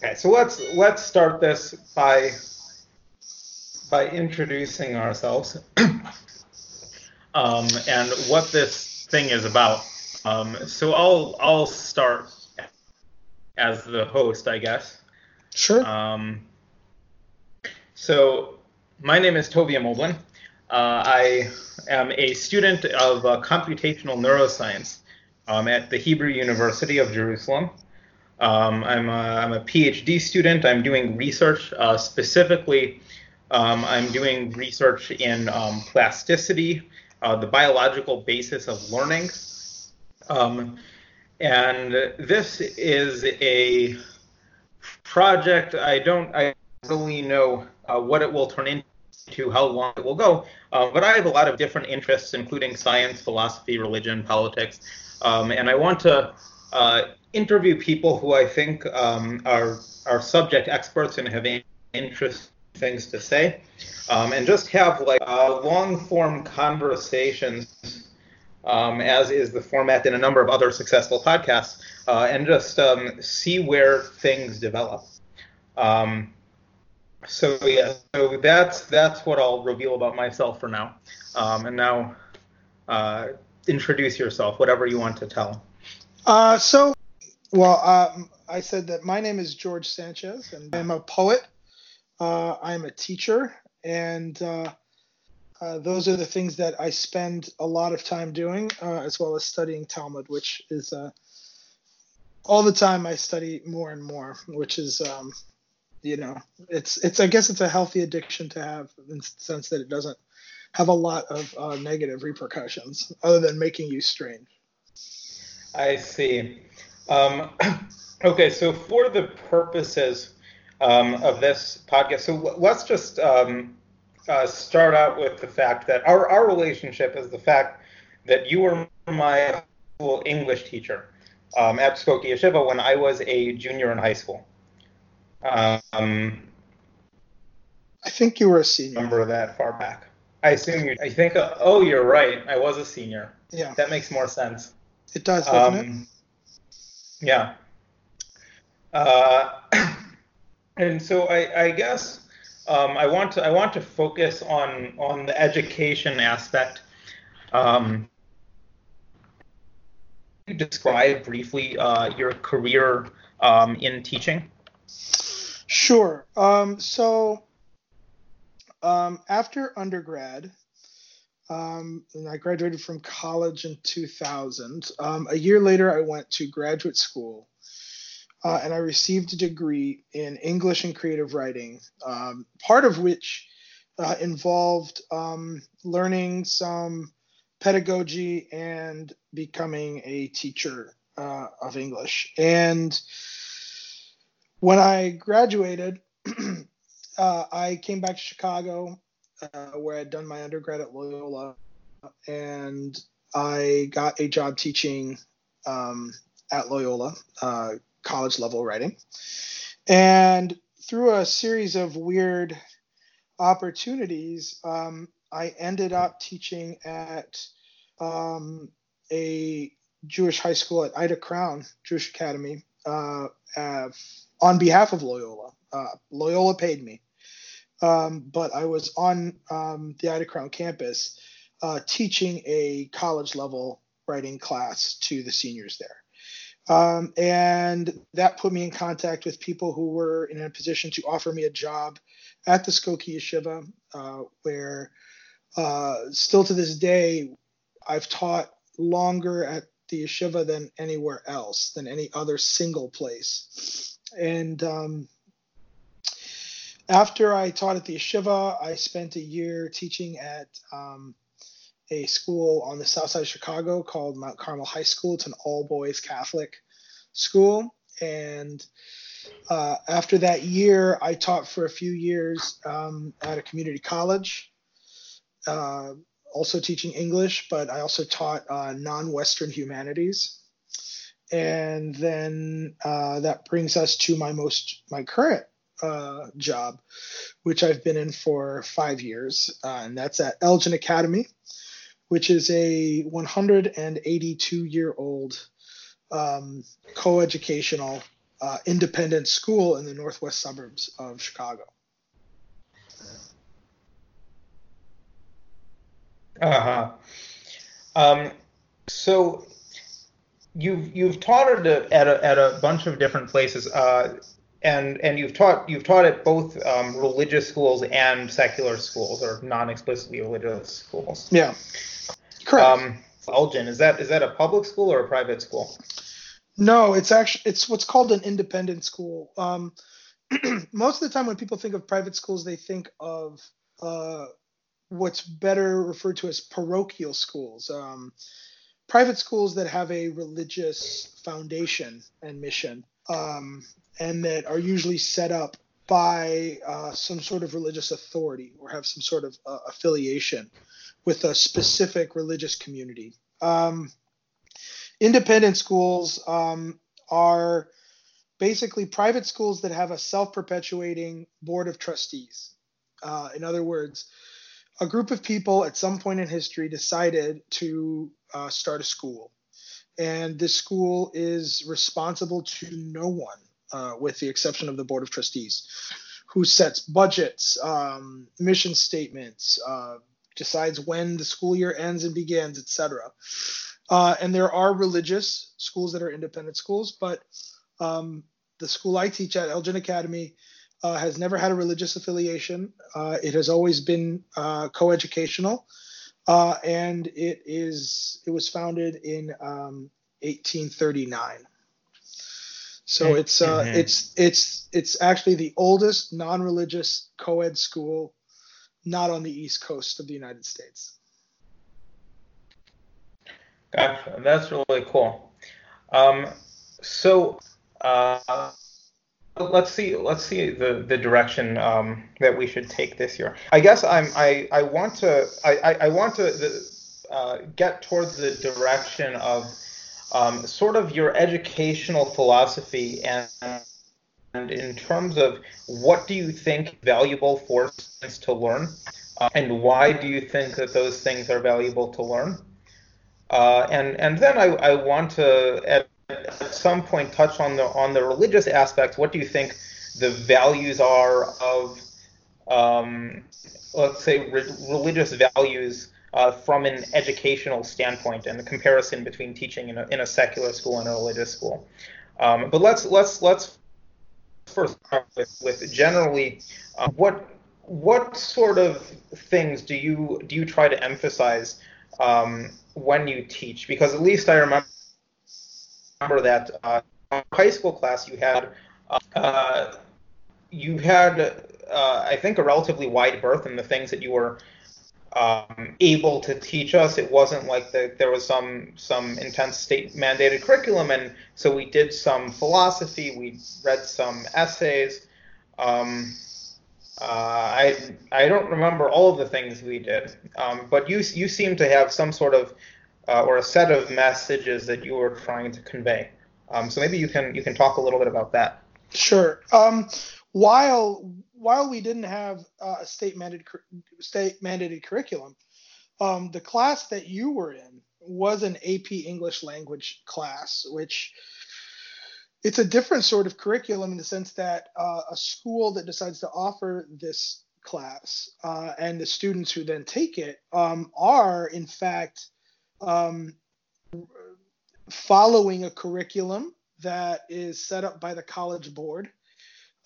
Okay, so let's let's start this by by introducing ourselves um, and what this thing is about. Um, so I'll I'll start as the host, I guess. Sure. Um, so my name is Tovia Moldwin. Uh, I am a student of uh, computational neuroscience um, at the Hebrew University of Jerusalem. Um, I'm, a, I'm a PhD student. I'm doing research uh, specifically. Um, I'm doing research in um, plasticity, uh, the biological basis of learning. Um, and this is a project. I don't I really know uh, what it will turn into, how long it will go, uh, but I have a lot of different interests, including science, philosophy, religion, politics, um, and I want to interview people who I think um, are are subject experts and have interesting things to say, um, and just have like uh, long form conversations. Um, as is the format in a number of other successful podcasts, uh, and just um, see where things develop. Um, so yeah, so that's that's what I'll reveal about myself for now. Um, and now, uh, introduce yourself, whatever you want to tell. Uh, so, well, um, I said that my name is George Sanchez, and I'm a poet. Uh, I'm a teacher, and uh, uh, those are the things that I spend a lot of time doing, uh, as well as studying Talmud, which is uh, all the time I study more and more, which is, um, you know, it's it's I guess it's a healthy addiction to have in the sense that it doesn't have a lot of negative repercussions other than making you strange. I see. Um, okay, so for the purposes um, of this podcast, so let's just um, uh, start out with the fact that our, our relationship is the fact that you were my school English teacher um, at Skokie Yeshiva when I was a junior in high school. Um, I think you were a senior. Remember that far back. I assume you. I think. Uh, oh, you're right. I was a senior. Yeah. That makes more sense. It does, doesn't Um, yeah. Uh, and so I, I guess um, I want to I want to focus on on the education aspect. Um, describe briefly uh, your career um, in teaching. Sure. Um, so um, after undergrad, um, and I graduated from college in 2000. Um, a year later, I went to graduate school uh, and I received a degree in English and creative writing, um, part of which uh, involved um, learning some pedagogy and becoming a teacher uh, of English. And when I graduated, uh, I came back to Chicago uh, where I'd done my undergrad at Loyola, and I got a job teaching um, at Loyola, uh, college level writing. And through a series of weird opportunities, um, I ended up teaching at um, a Jewish high school at Ida Crown Jewish Academy uh, uh, on behalf of Loyola. Uh, Loyola paid me um, but I was on um, the Ida Crown campus uh, teaching a college level writing class to the seniors there. Um, and that put me in contact with people who were in a position to offer me a job at the Skokie Yeshiva, uh, where uh, still to this day, I've taught longer at the yeshiva than anywhere else, than any other single place. And um, after I taught at the yeshiva, I spent a year teaching at um, a school on the south side of Chicago called Mount Carmel High School. It's an all boys Catholic school. And uh, after that year, I taught for a few years um, at a community college, uh, also teaching English, but I also taught uh, non Western humanities. And then uh, that brings us to my most, my current uh, job, which I've been in for five years, uh, and that's at Elgin Academy, which is a 182 year old um, co-educational uh, independent school in the northwest suburbs of Chicago. Uh huh. Um, so you've you've taught at a, at a, at a bunch of different places, uh, and and you've taught you've taught at both um, religious schools and secular schools or non-explicitly religious schools. Yeah. Correct. Um, Elgin is that is that a public school or a private school? No, it's actually it's what's called an independent school. Um, most of the time, when people think of private schools, they think of uh, what's better referred to as parochial schools, um, private schools that have a religious foundation and mission, um, and that are usually set up by uh, some sort of religious authority or have some sort of uh, affiliation with a specific religious community. Um, independent schools um, are basically private schools that have a self perpetuating board of trustees. Uh, in other words, a group of people at some point in history decided to uh, start a school. And this school is responsible to no one, uh, with the exception of the Board of Trustees, who sets budgets, um, mission statements, uh, decides when the school year ends and begins, etc. Uh, and there are religious schools that are independent schools, but um, the school I teach at Elgin Academy uh, has never had a religious affiliation. Uh, it has always been uh, coeducational, uh, and it is it was founded in um, 1839. So it's uh, mm-hmm. it's it's it's actually the oldest non-religious co-ed school not on the east coast of the United States. Gotcha. That's really cool. Um, so uh, let's see let's see the the direction um, that we should take this year. I guess I'm I I want to I I, I want to uh, get towards the direction of um, sort of your educational philosophy and and in terms of what do you think valuable for students to learn uh, and why do you think that those things are valuable to learn uh, and and then I, I want to at some point touch on the on the religious aspects. What do you think the values are of, um, let's say, re- religious values uh, from an educational standpoint, and the comparison between teaching in a, in a secular school and a religious school? Um, but let's let's let's first start with, with generally uh, what what sort of things do you do you try to emphasize um, when you teach? Because at least I remember remember that uh, high school class you had uh, you had uh, I think a relatively wide berth in the things that you were um, able to teach us. It wasn't like the, there was some some intense state mandated curriculum, and so we did some philosophy. We read some essays. Um, uh, I I don't remember all of the things we did, um, but you you seem to have some sort of uh, or a set of messages that you were trying to convey. Um, so maybe you can you can talk a little bit about that. Sure. Um, while while we didn't have uh, a state mandated state mandated curriculum, um, the class that you were in was an AP English language class, which it's a different sort of curriculum in the sense that uh, a school that decides to offer this class uh, and the students who then take it um, are in fact um, following a curriculum that is set up by the college board.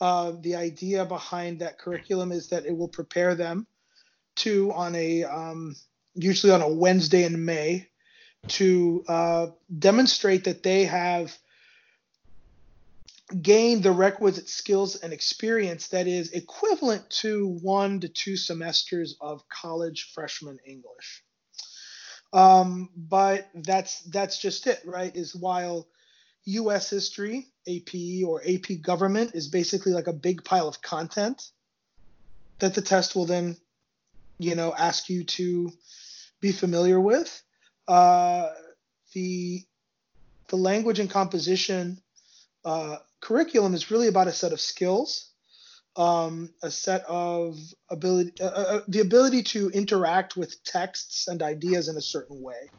Uh, the idea behind that curriculum is that it will prepare them to, on a um, usually on a Wednesday in May, to uh, demonstrate that they have gained the requisite skills and experience that is equivalent to one to two semesters of college freshman English. Um, but that's that's just it, right? Is while U.S. history, AP or AP government, is basically like a big pile of content that the test will then, you know, ask you to be familiar with. Uh, the the language and composition uh, curriculum is really about a set of skills um, a set of ability, uh, uh, the ability to interact with texts and ideas in a certain way.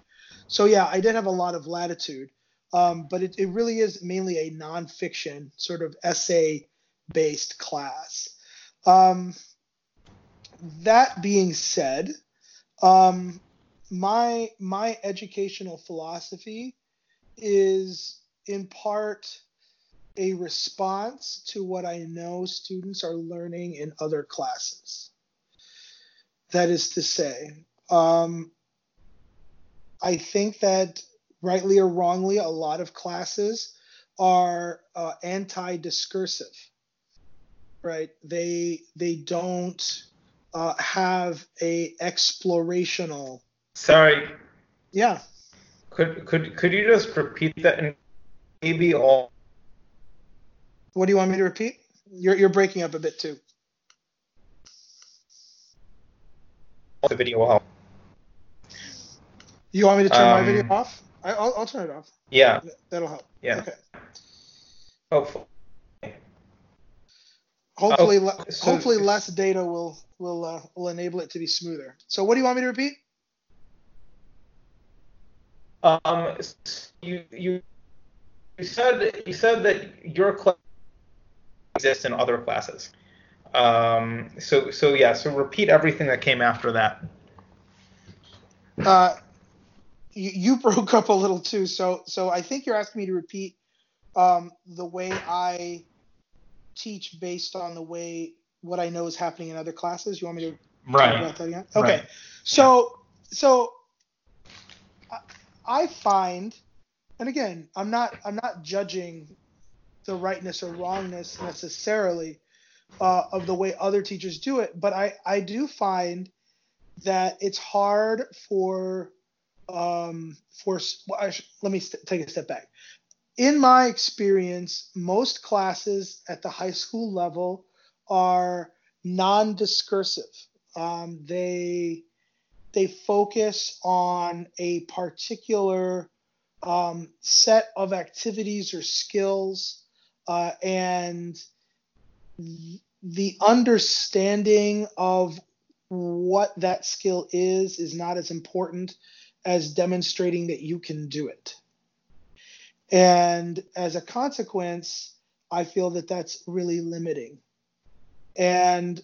So yeah, I did have a lot of latitude. Um, but it, it really is mainly a nonfiction sort of essay based class. Um, that being said, um, my my educational philosophy is in part a response to what I know students are learning in other classes. That is to say, um, I think that rightly or wrongly, a lot of classes are uh, anti-discursive, right? They they don't uh, have a explorational. Sorry. Yeah. Could could could you just repeat that and maybe all? What do you want me to repeat? You're you're breaking up a bit too. The video off. You want me to turn um, my video off? I, will I'll turn it off. Yeah. That'll help. Yeah. Okay. Hopefully. Hopefully, oh, le- so hopefully less data will will uh, will enable it to be smoother. So, what do you want me to repeat? Um, you you you said you said that your class exists in other classes. Um, so so yeah. So repeat everything that came after that. Uh, you, you broke up a little too. So so I think you're asking me to repeat um, the way I teach based on the way what I know is happening in other classes. You want me to right. talk about that again? Okay. Right. So so I find, and again, I'm not I'm not judging the rightness or wrongness necessarily uh, of the way other teachers do it, but I I do find that it's hard for um, for well, let me st- take a step back. In my experience, most classes at the high school level are non-discursive. Um, they they focus on a particular um, set of activities or skills, uh, and the understanding of what that skill is is not as important as demonstrating that you can do it. And as a consequence, I feel that that's really limiting. And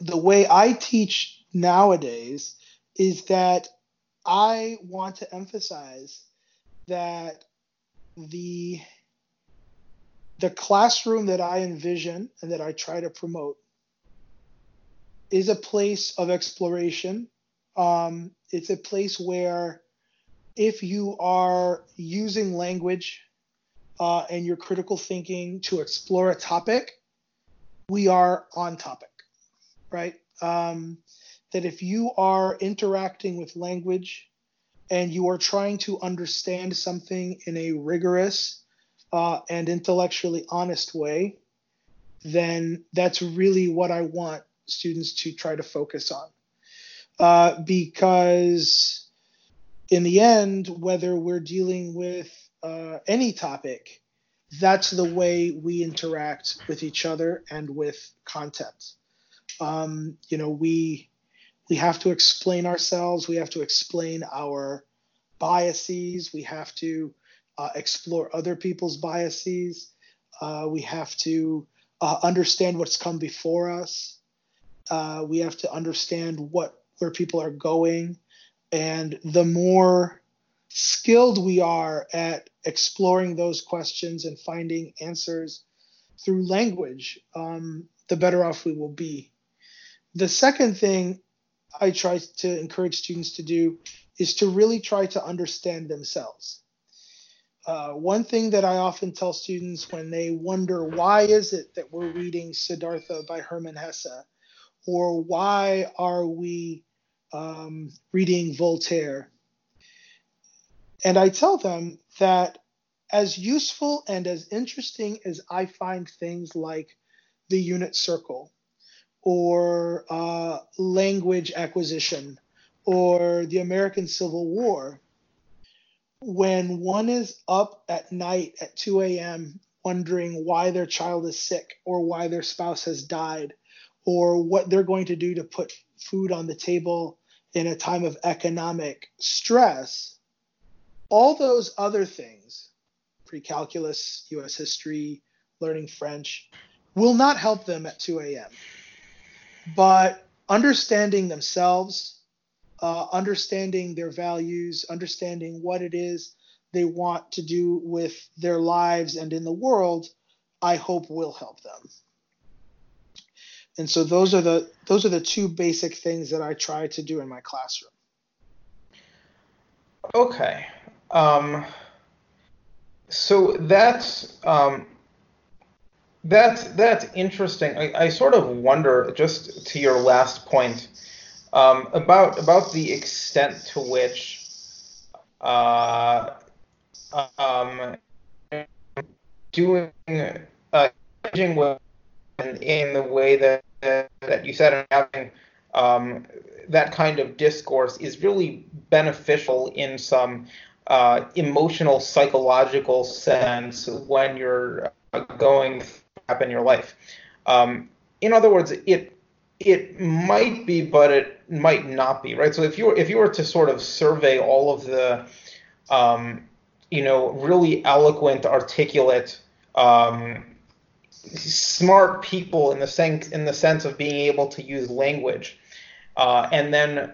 the way I teach nowadays is that I want to emphasize that the the classroom that I envision and that I try to promote is a place of exploration um, it's a place where if you are using language uh, and your critical thinking to explore a topic, we are on topic, right? Um, that if you are interacting with language and you are trying to understand something in a rigorous uh, and intellectually honest way, then that's really what I want students to try to focus on uh, because in the end, whether we're dealing with uh, any topic, that's the way we interact with each other and with content. Um, you know, we we have to explain ourselves. We have to explain our biases. We have to uh, explore other people's biases. Uh, we have to uh, understand what's come before us. Uh, we have to understand what where people are going. And the more skilled we are at exploring those questions and finding answers through language, um, the better off we will be. The second thing I try to encourage students to do is to really try to understand themselves. Uh, one thing that I often tell students when they wonder why is it that we're reading Siddhartha by Hermann Hesse, or why are we um, reading Voltaire. And I tell them that as useful and as interesting as I find things like the unit circle or uh, language acquisition or the American Civil War, when one is up at night at 2 a.m. wondering why their child is sick or why their spouse has died or what they're going to do to put food on the table in a time of economic stress, all those other things, pre-calculus, U.S. history, learning French, will not help them at 2 a.m. But understanding themselves, uh, understanding their values, understanding what it is they want to do with their lives and in the world, I hope will help them. And so those are the those are the two basic things that I try to do in my classroom. Okay. Um, so that's um, that's that's interesting. I, I, sort of wonder, just to your last point, um, about about the extent to which uh, um, doing uh, in the way that that you said and having um, that kind of discourse is really beneficial in some uh, emotional psychological sense when you're uh, going up in your life. Um, in other words, it it might be, but it might not be, right? So if you were if you were to sort of survey all of the um, you know really eloquent, articulate um, smart people in the sense in the sense of being able to use language, uh, and then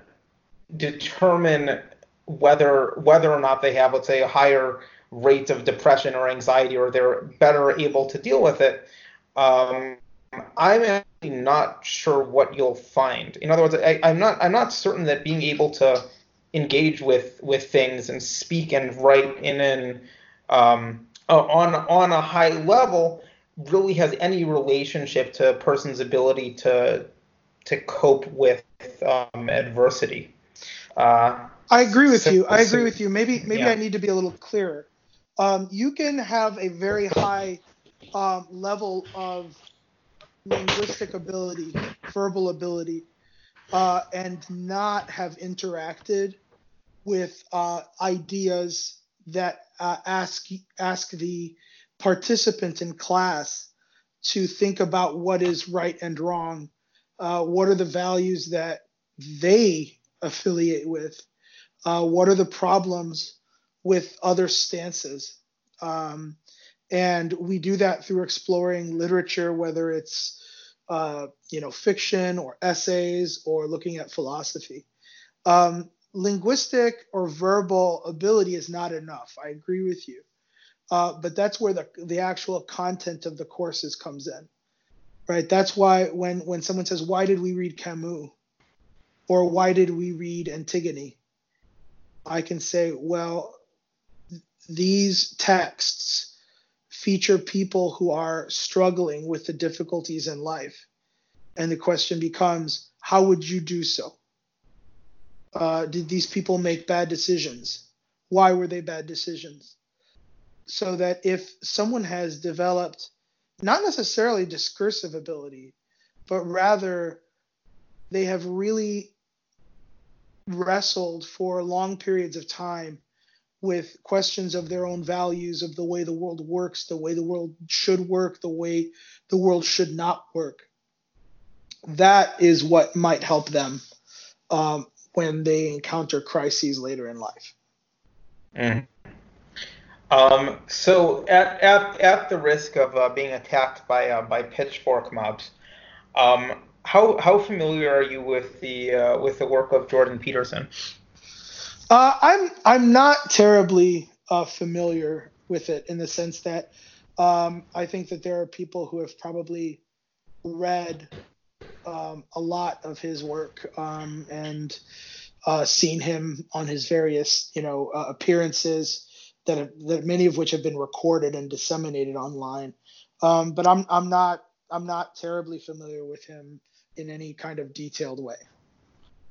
determine whether whether or not they have, let's say, a higher rate of depression or anxiety, or they're better able to deal with it. Um, I'm not sure what you'll find. In other words, I, I'm not I'm not certain that being able to engage with with things and speak and write in an um, on on a high level really has any relationship to a person's ability to to cope with um, adversity. Uh, I agree with so, you. I agree with you. Maybe maybe yeah. I need to be a little clearer. Um, you can have a very high um, level of linguistic ability, verbal ability, uh, and not have interacted with uh, ideas that uh, ask ask the participant in class to think about what is right and wrong, uh, what are the values that they affiliate with, uh, what are the problems with other stances. Um, and we do that through exploring literature, whether it's uh, you know fiction or essays or looking at philosophy. Um, linguistic or verbal ability is not enough. I agree with you. Uh, but that's where the, the actual content of the courses comes in, right? That's why when, when someone says, why did we read Camus? Or why did we read Antigone? I can say, well, these texts feature people who are struggling with the difficulties in life. And the question becomes, how would you do so? Uh, did these people make bad decisions? Why were they bad decisions? so that if someone has developed not necessarily discursive ability, but rather they have really wrestled for long periods of time with questions of their own values, of the way the world works, the way the world should work, the way the world should not work. That is what might help them um, when they encounter crises later in life. Mm. Um, so at, at, at the risk of uh, being attacked by uh, by pitchfork mobs, um, how how familiar are you with the uh, with the work of Jordan Peterson? Uh, I'm I'm not terribly uh, familiar with it in the sense that um, I think that there are people who have probably read um, a lot of his work um, and uh, seen him on his various you know appearances that have, that many of which have been recorded and disseminated online. Um, but I'm I'm not I'm not terribly familiar with him in any kind of detailed way.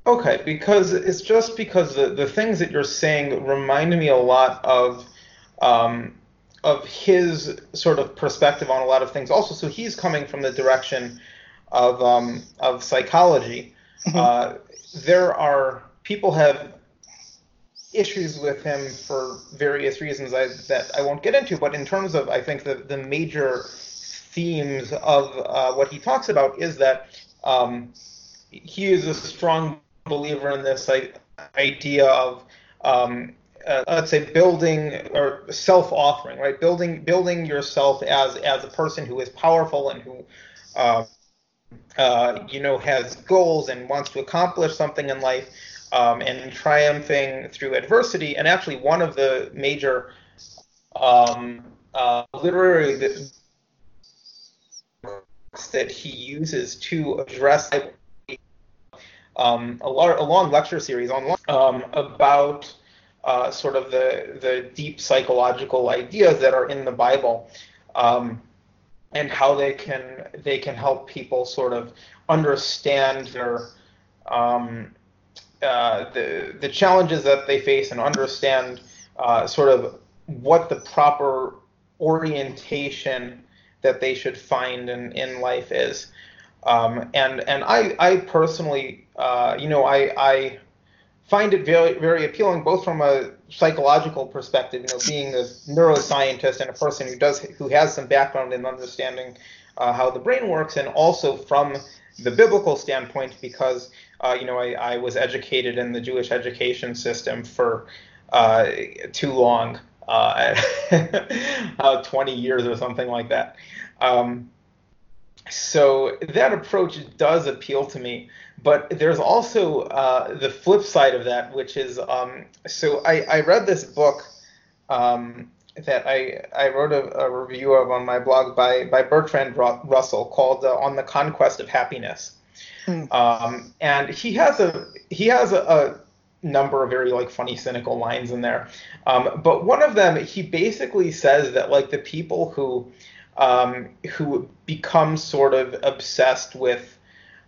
Okay, because it's just because the, the things that you're saying remind me a lot of um, of his sort of perspective on a lot of things. Also, so he's coming from the direction of um, of psychology. Mm-hmm. Uh, there are people have issues with him for various reasons I, that I won't get into. But in terms of, I think the the major themes of uh, what he talks about is that um, he is a strong believer in this like, idea of um, uh, let's say building or self-authoring, right? Building building yourself as as a person who is powerful and who uh, uh, you know has goals and wants to accomplish something in life um, and triumphing through adversity. And actually, one of the major um, uh, literary that he uses to address um, a, a, long lecture series on um, about uh, sort of the the deep psychological ideas that are in the Bible, um, and how they can they can help people sort of understand their um, uh, the the challenges that they face and understand uh, sort of what the proper orientation that they should find in, in life is. Um, and and I, I personally, uh, you know, I, I find it very very appealing both from a psychological perspective, you know, being a neuroscientist and a person who does who has some background in understanding uh, how the brain works, and also from the biblical standpoint because uh, you know I, I was educated in the Jewish education system for uh, too long, uh, uh 20 years or something like that. Um, so that approach does appeal to me. But there's also uh, the flip side of that, which is um, so I, I, read this book um, that I, I wrote a, a, review of on my blog by, by Bertrand Russell called uh, On the Conquest of Happiness. Hmm. Um, and he has a he has a, a, number of very like funny cynical lines in there. Um, but one of them he basically says that like the people who um, who become sort of obsessed with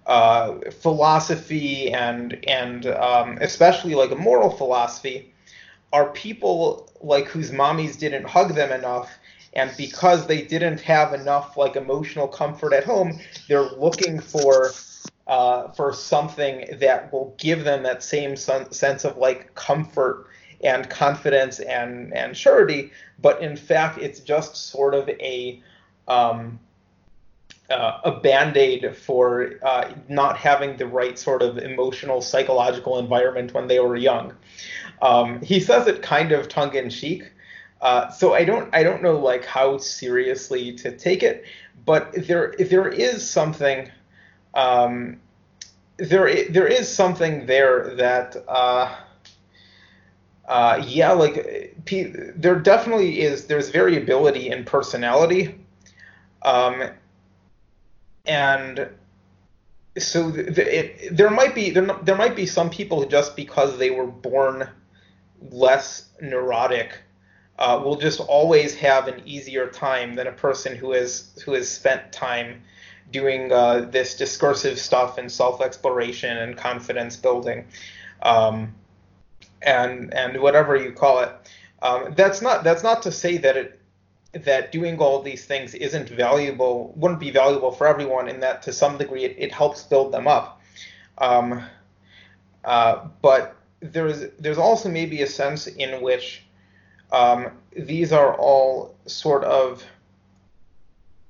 uh, philosophy and and um, especially like a moral philosophy are people like whose mommies didn't hug them enough and because they didn't have enough like emotional comfort at home they're looking for uh, for something that will give them that same sense of like comfort and confidence and and surety but in fact it's just sort of a um, uh, a band aid for uh, not having the right sort of emotional, psychological environment when they were young. Um, he says it kind of tongue in cheek. Uh, so I don't I don't know like how seriously to take it, but there there is something um, there there is something there that uh, uh, yeah like there definitely is there's variability in personality um, and so the, it, there might be there, there might be some people who just because they were born less neurotic uh, will just always have an easier time than a person who has who has spent time doing uh, this discursive stuff and self-exploration and confidence building. Um, and and whatever you call it. Um, that's not that's not to say that it that doing all these things isn't valuable, wouldn't be valuable for everyone, in that to some degree it, it helps build them up. Um, uh, but there's there's also maybe a sense in which um, these are all sort of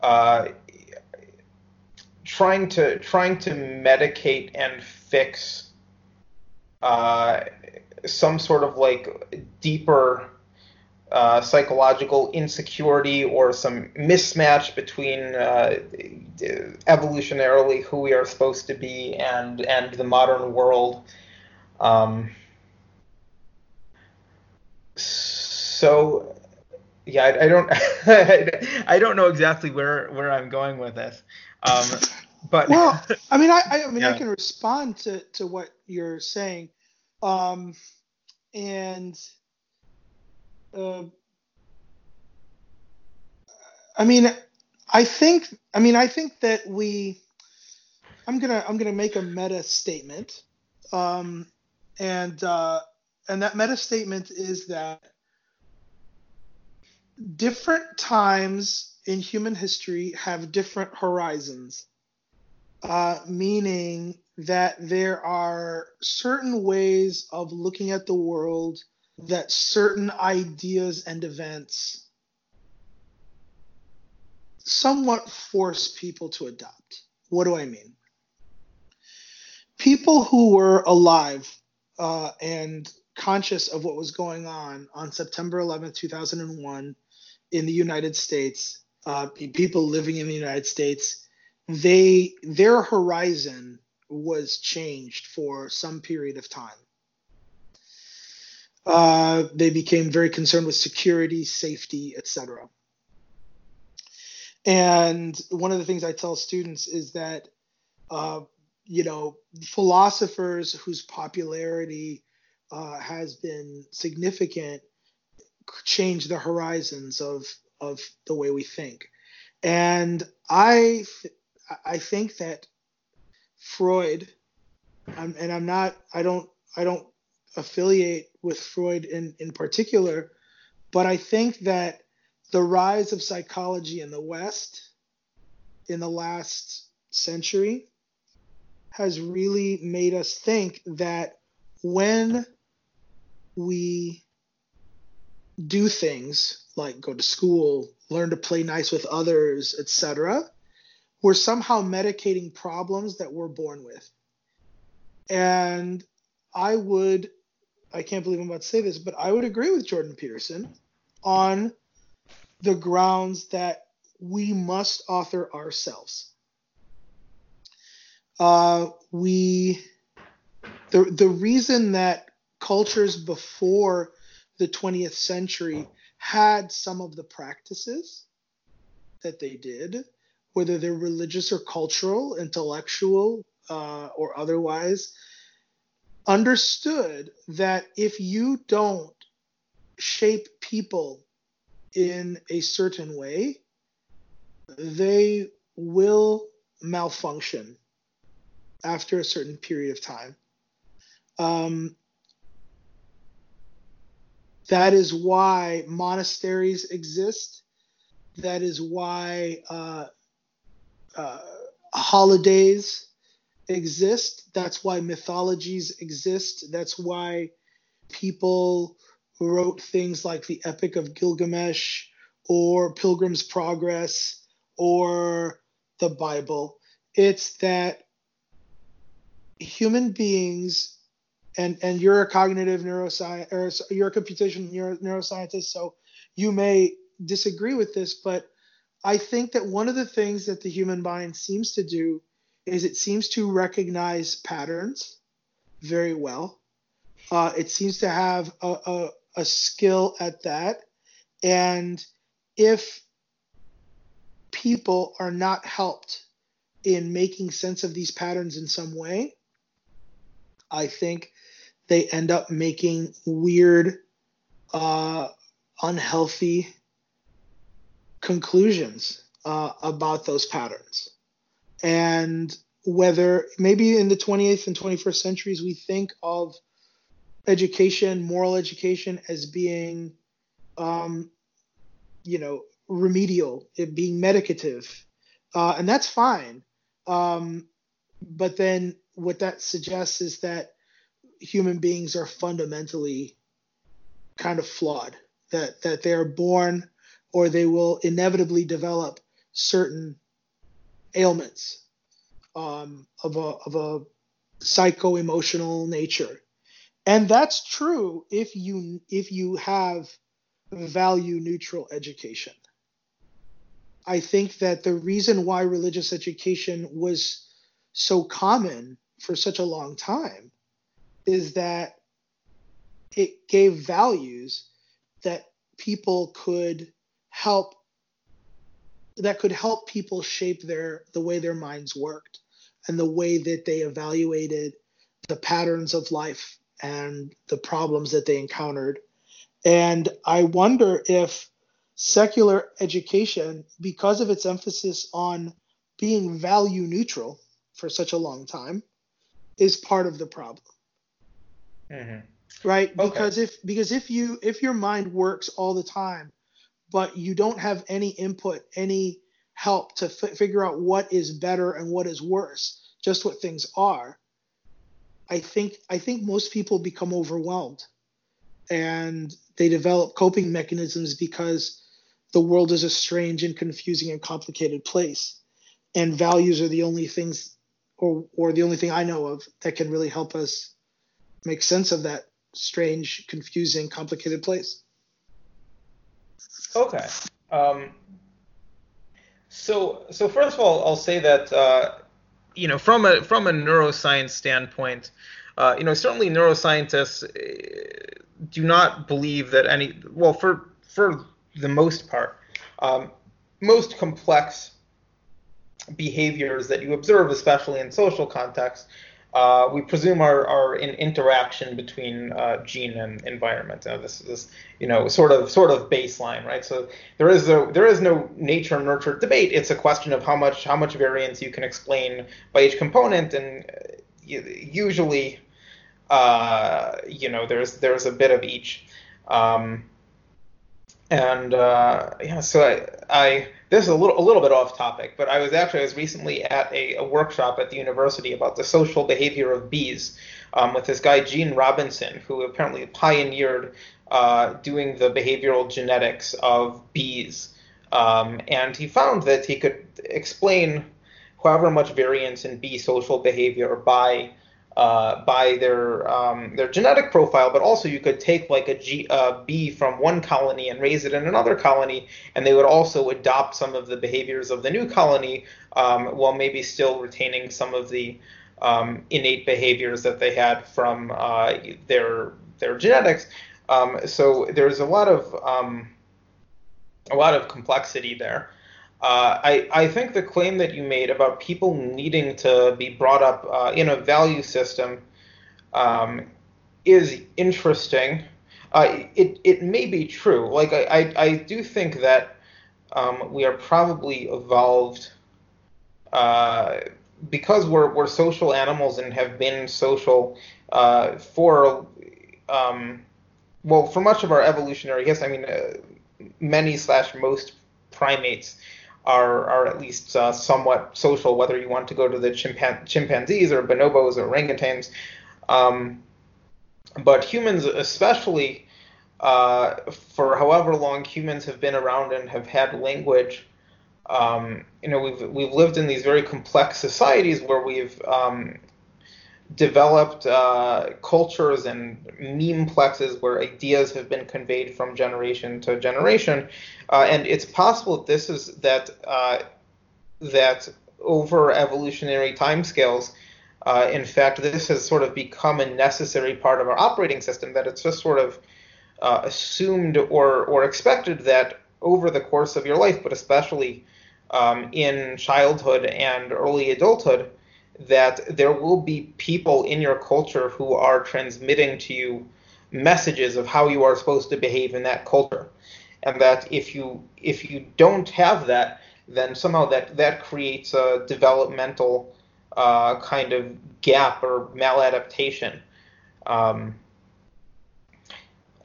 uh, trying to trying to medicate and fix uh, some sort of like deeper uh, psychological insecurity or some mismatch between uh, evolutionarily who we are supposed to be and and the modern world. Um, so yeah, I, I don't I don't know exactly where where I'm going with this. Um, but well, I mean, I, I mean, yeah. I can respond to to what you're saying, um, and uh, I mean, I think I mean I think that we I'm gonna I'm gonna make a meta statement, um, and uh, and that meta statement is that different times in human history have different horizons, uh, meaning that there are certain ways of looking at the world that certain ideas and events somewhat force people to adopt. What do I mean? People who were alive uh, and conscious of what was going on on September 11th, 2001, in the United States, uh, people living in the United States, they their horizon was changed for some period of time. Uh, they became very concerned with security, safety, etc. And one of the things I tell students is that, uh, you know, philosophers whose popularity uh, has been significant change the horizons of of the way we think. And I th- I think that Freud, I'm, and I'm not I don't I don't affiliate with Freud in in particular, but I think that the rise of psychology in the West in the last century has really made us think that when we do things like go to school, learn to play nice with others, etc., we're somehow medicating problems that we're born with. And I would, I can't believe I'm about to say this, but I would agree with Jordan Peterson on the grounds that we must author ourselves. Uh, we, the, the reason that cultures before the 20th century had some of the practices that they did, whether they're religious or cultural, intellectual, uh, or otherwise, understood that if you don't shape people in a certain way, they will malfunction after a certain period of time. Um, that is why monasteries exist. That is why uh, uh, holidays exist. That's why mythologies exist. That's why people wrote things like the Epic of Gilgamesh or Pilgrim's Progress or the Bible. It's that human beings and and you're a cognitive neuroscience or you're a computation neuro, neuroscientist, so you may disagree with this, but I think that one of the things that the human mind seems to do is it seems to recognize patterns very well. Uh, it seems to have a, a, a skill at that. And if people are not helped in making sense of these patterns in some way, I think they end up making weird, uh, unhealthy conclusions uh, about those patterns. And whether maybe in the 20th and 21st centuries we think of education, moral education, as being, um, you know, remedial, it being medicative, uh, and that's fine. Um, but then what that suggests is that human beings are fundamentally kind of flawed that that they are born or they will inevitably develop certain ailments um, of a of a psycho emotional nature. And that's true if you if you have value neutral education. I think that the reason why religious education was so common for such a long time is that it gave values that people could help that could help people shape their the way their minds worked and the way that they evaluated the patterns of life and the problems that they encountered and i wonder if secular education because of its emphasis on being value neutral for such a long time is part of the problem Mm-hmm. Right? Okay. Because if because if you if your mind works all the time, but you don't have any input, any help to f- figure out what is better and what is worse, just what things are, I think I think most people become overwhelmed and they develop coping mechanisms because the world is a strange and confusing and complicated place and values are the only things or or the only thing I know of that can really help us make sense of that strange, confusing, complicated place. Okay. Um, so, so first of all, I'll say that uh, you know, from a from a neuroscience standpoint, uh, you know, certainly neuroscientists uh, do not believe that any. Well, for for the most part, um, most complex behaviors that you observe, especially in social contexts, uh, we presume are, are in interaction between uh, gene and environment. This is you know sort of sort of baseline, right? So there is a, there is no nature nurture debate. It's a question of how much how much variance you can explain by each component, and uh, usually, uh, you know, there's there's a bit of each. Um, and uh, yeah, so I, I this is a little a little bit off topic, but I was actually I was recently at a, a workshop at the university about the social behavior of bees um, with this guy Gene Robinson, who apparently pioneered uh, doing the behavioral genetics of bees, um, and he found that he could explain however much variance in bee social behavior by uh, by their um, their genetic profile, but also you could take like a G, uh, bee from one colony and raise it in another colony, and they would also adopt some of the behaviors of the new colony, um, while maybe still retaining some of the um, innate behaviors that they had from uh, their their genetics. Um, so there's a lot of um, a lot of complexity there. Uh, I, I think the claim that you made about people needing to be brought up uh, in a value system um, is interesting. Uh, it, it may be true. Like, I, I, I do think that um, we are probably evolved uh, because we're, we're social animals and have been social uh, for, um, well, for much of our evolutionary history. I mean, many slash most primates are are at least uh, somewhat social, whether you want to go to the chimpan- chimpanzees or bonobos or orangutans. Um, but humans, especially, uh, for however long humans have been around and have had language, um, you know, we've we've lived in these very complex societies where we've um, developed uh, cultures and memeplexes where ideas have been conveyed from generation to generation, uh, and it's possible that this is that uh, that over evolutionary timescales. Uh, in fact, this has sort of become a necessary part of our operating system. That it's just sort of uh, assumed or or expected that over the course of your life, but especially um, in childhood and early adulthood, that there will be people in your culture who are transmitting to you messages of how you are supposed to behave in that culture. And that if you if you don't have that then somehow that that creates a developmental uh, kind of gap or maladaptation. Um,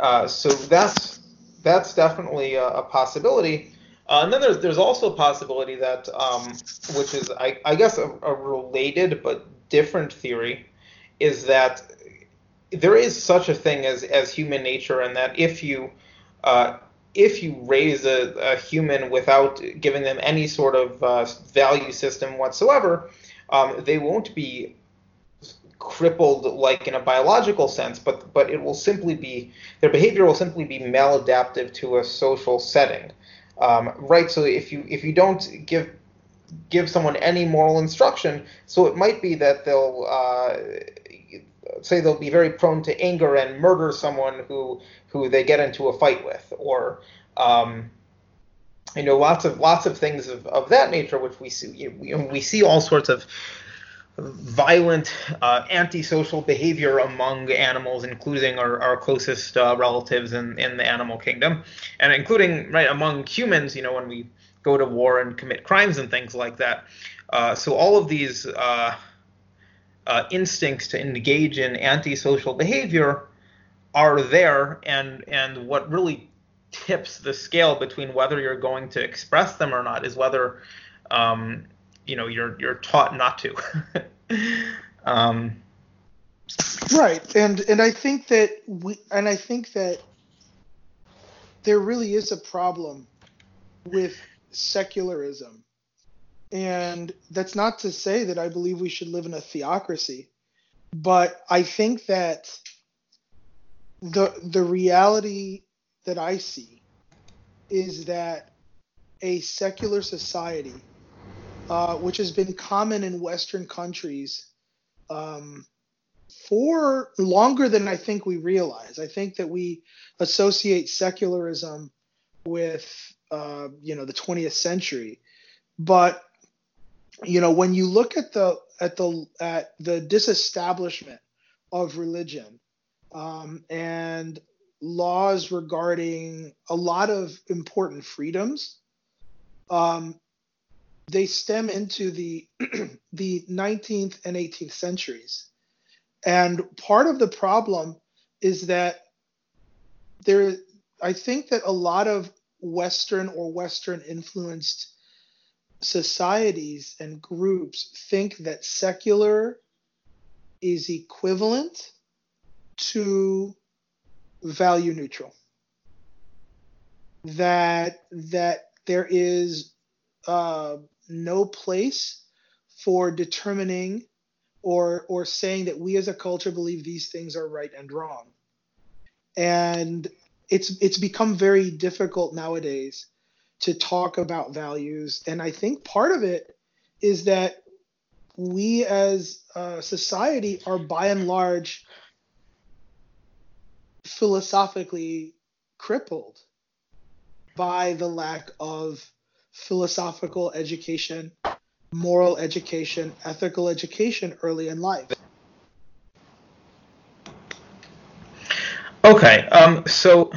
uh, so that's that's definitely a, a possibility uh, and then there's there's also a possibility that, um, which is I, I guess a, a, related but different theory, is that there is such a thing as as human nature, and that if you uh, if you raise a, a, human without giving them any sort of uh, value system whatsoever, um, they won't be crippled like in a biological sense, but but it will simply be their behavior will simply be maladaptive to a social setting. Um, right. So if you if you don't give give someone any moral instruction, so it might be that they'll uh, say they'll be very prone to anger and murder someone who who they get into a fight with, or um, you know lots of lots of things of, of that nature, which we see we, we see all sorts of violent uh, antisocial behavior among animals, including our, our closest uh, relatives in, in the animal kingdom, and including right among humans. You know, when we go to war and commit crimes and things like that. Uh, so all of these uh, uh, instincts to engage in antisocial behavior are there, and and what really tips the scale between whether you're going to express them or not is whether um, you know you're you're taught not to. um, right, and and I think that we and I think that there really is a problem with secularism. And that's not to say that I believe we should live in a theocracy, but I think that the the reality that I see is that a secular society, uh, which has been common in Western countries um, for longer than I think we realize. I think that we associate secularism with uh, you know the 20th century, but you know when you look at the at the at the disestablishment of religion um, and laws regarding a lot of important freedoms. Um, they stem into the the 19th and 18th centuries, and part of the problem is that there. I think that a lot of Western or Western influenced societies and groups think that secular is equivalent to value neutral. That that there is uh, no place for determining or or saying that we as a culture believe these things are right and wrong. And it's it's become very difficult nowadays to talk about values. And I think part of it is that we as a society are by and large philosophically crippled by the lack of philosophical education, moral education, ethical education early in life. Okay, um, so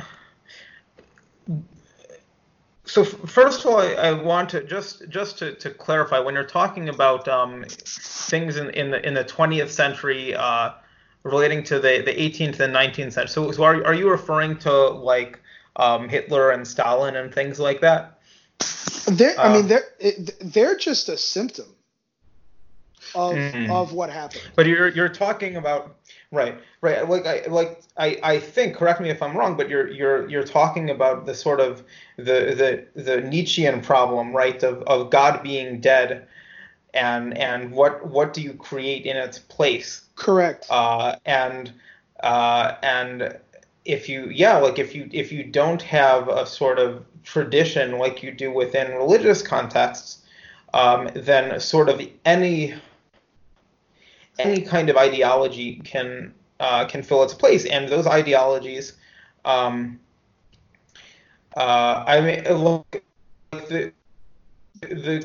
so first of all, I, I, want to just just to, to clarify when you're talking about um, things in, in the in the 20th century. Uh, relating to the, the 18th and 19th century. So, so are, are you referring to like um, Hitler and Stalin and things like that? They're, uh, I mean, uh, they're they're just a symptom of mm-hmm. of what happened. But you're you're talking about right, right. Like I like I, I think. Correct me if I'm wrong, but you're you're you're talking about the sort of the the the Nietzschean problem, right? Of of God being dead, and and what what do you create in its place? Correct. Uh, and uh, and if you yeah like if you if you don't have a sort of tradition like you do within religious contexts, um, then sort of any any kind of ideology can uh, can fill its place, and those ideologies. Um, uh, I mean, look, the the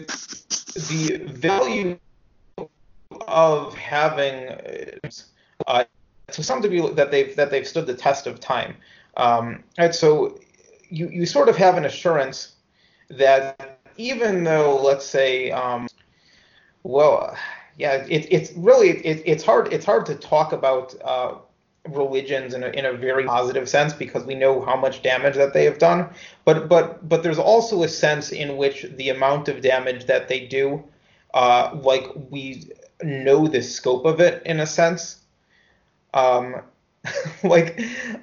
the value of having uh, to some degree that they've that they've stood the test of time. Um, and so you you sort of have an assurance that even though let's say um, well yeah it, it's really it, it's hard it's hard to talk about uh, religions in a, in a very positive sense because we know how much damage that they have done but but but there's also a sense in which the amount of damage that they do uh, like we know the scope of it in a sense. Um, like,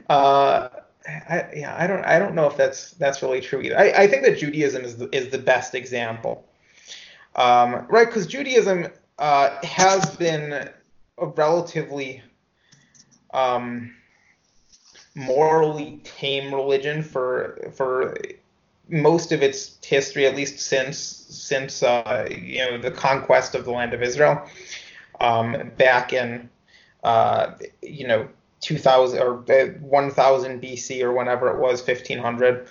uh, I, yeah, I don't, I don't know if that's that's really true either. I, I think that Judaism is the, is the best example, um, right? Because Judaism uh, has been a relatively um, morally tame religion for for most of its history, at least since since uh, you know the conquest of the land of Israel, um, back in uh, you know 2000 or 1000 BC or whenever it was 1500.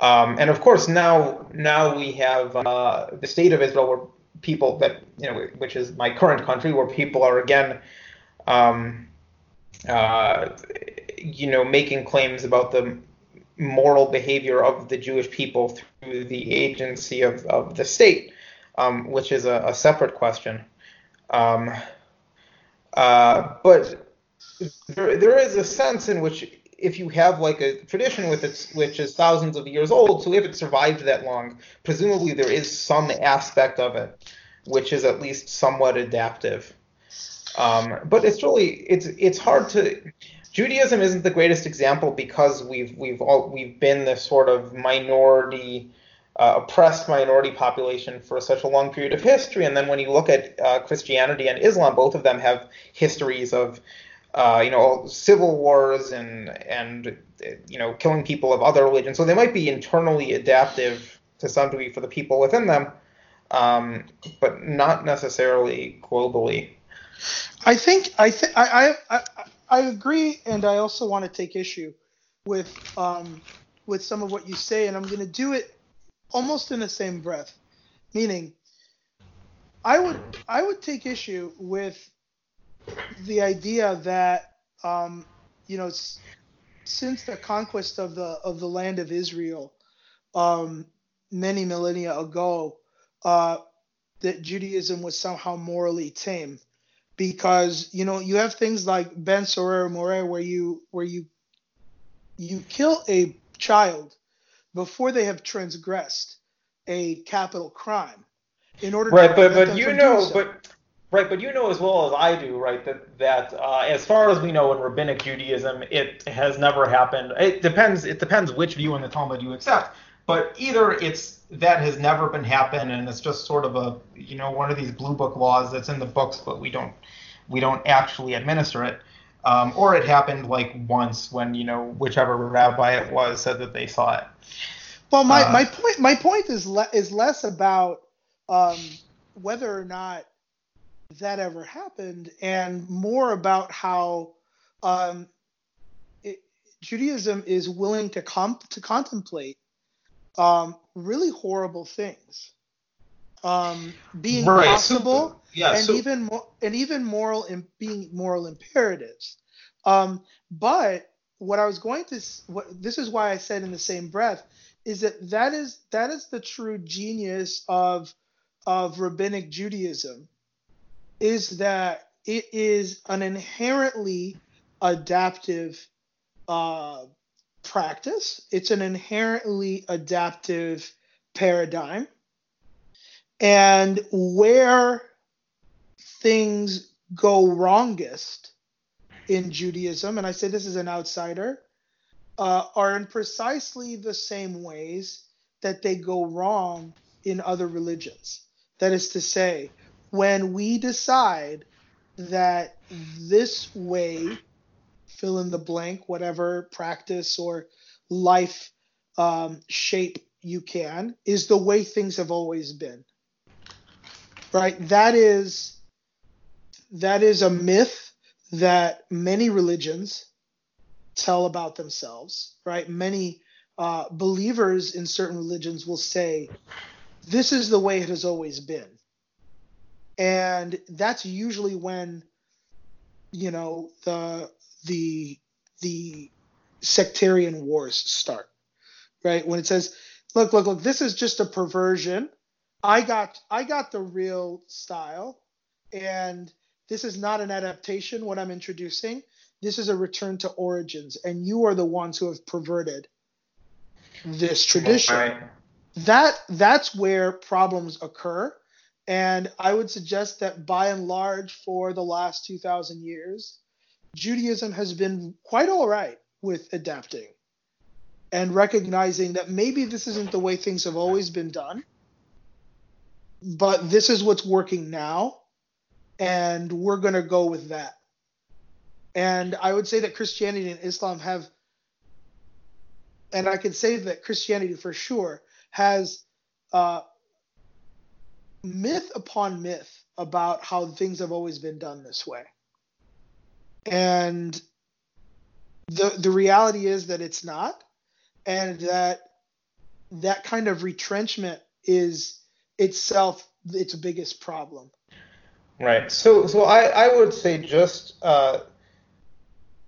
Um, and of course now now we have uh, the state of Israel where people that you know which is my current country where people are again um, uh, you know making claims about the moral behavior of the Jewish people through the agency of, of the state, um, which is a, a separate question. Um, uh, but there, there is a sense in which if you have like a tradition with its which is thousands of years old, so if it survived that long, presumably there is some aspect of it which is at least somewhat adaptive. Um, but it's really it's it's hard to Judaism isn't the greatest example because we've we've all we've been this sort of minority, uh, oppressed minority population for such a long period of history. And then when you look at uh, Christianity and Islam, both of them have histories of uh, you know, civil wars and and you know, killing people of other religions. So they might be internally adaptive to some degree for the people within them, um, but not necessarily globally. I think I think I, I I agree, and I also want to take issue with um, with some of what you say, and I'm going to do it almost in the same breath. Meaning, I would I would take issue with the idea that um, you know since the conquest of the of the land of Israel um, many millennia ago, uh, that Judaism was somehow morally tame, because you know you have things like Ben Sorer U'Moreh where you where you you kill a child before they have transgressed a capital crime in order right, to but but you know, so. but right, but you know as well as I do, right, that that uh, as far as we know in rabbinic Judaism, it has never happened. It depends. It depends which view in the Talmud you accept. But either it's that has never been happened, and it's just sort of a you know one of these blue book laws that's in the books, but we don't we don't actually administer it. Um, or it happened like once when you know whichever rabbi it was said that they saw it. Well, my, Uh, my point my point is le- is less about um, whether or not that ever happened, and more about how um, it, Judaism is willing to comp- to contemplate um, really horrible things, um, being Right, so- possible Yeah. and so even more and even moral and being moral imperatives. Um, but what I was going to what this is why I said in the same breath is that that is that is the true genius of of rabbinic Judaism is that it is an inherently adaptive uh, practice. It's an inherently adaptive paradigm. And where things go wrongest in Judaism, and I say this as an outsider, uh, are in precisely the same ways that they go wrong in other religions. That is to say, when we decide that this way, fill in the blank, whatever practice or life um, shape you can, is the way things have always been. Right? That is that is a myth that many religions tell about themselves, right? Many uh, believers in certain religions will say, this is the way it has always been. And that's usually when, you know, the the the sectarian wars start, right? When it says, look, look, look, this is just a perversion. I got I got the real style, and this is not an adaptation. What I'm introducing, this is a return to origins, and you are the ones who have perverted this tradition. Right. That that's where problems occur, and I would suggest that by and large, for the last 2,000 years, Judaism has been quite all right with adapting and recognizing that maybe this isn't the way things have always been done, but this is what's working now, and we're going to go with that. And I would say that Christianity and Islam have, and I can say that Christianity for sure has uh, myth upon myth about how things have always been done this way. And the the reality is that it's not, and that that kind of retrenchment is itself its biggest problem. Right. So, so I, I would say just, uh,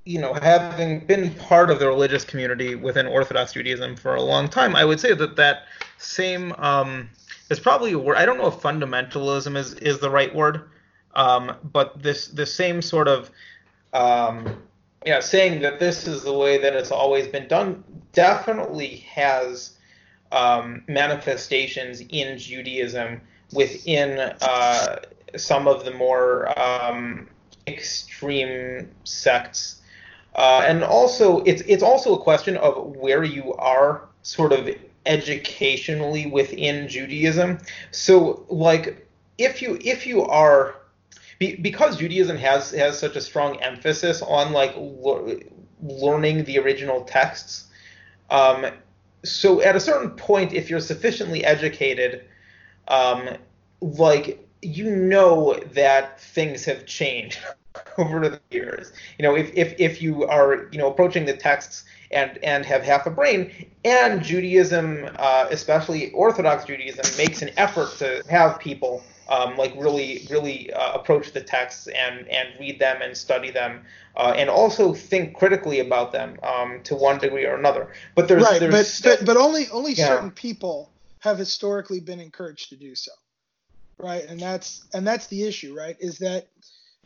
you know, having been part of the religious community within Orthodox Judaism for a long time, I would say that that same um, is probably a word. I don't know if fundamentalism is is the right word, um, but this the same sort of um, yeah, saying that this is the way that it's always been done definitely has um, manifestations in Judaism within uh, some of the more um, extreme sects. Uh, and also, it's it's also a question of where you are sort of educationally within Judaism. So, like, if you if you are because Judaism has has such a strong emphasis on like lo- learning the original texts. Um, so at a certain point, if you're sufficiently educated, um, like you know that things have changed over the years. You know, if, if if you are you know approaching the texts and and have half a brain, and Judaism, uh, especially Orthodox Judaism, makes an effort to have people um, like really really uh, approach the texts and and read them and study them uh, and also think critically about them um, to one degree or another. But there's right, there's but, still, but but only only Yeah. certain people have historically been encouraged to do so, right? And that's and that's the issue, right? Is that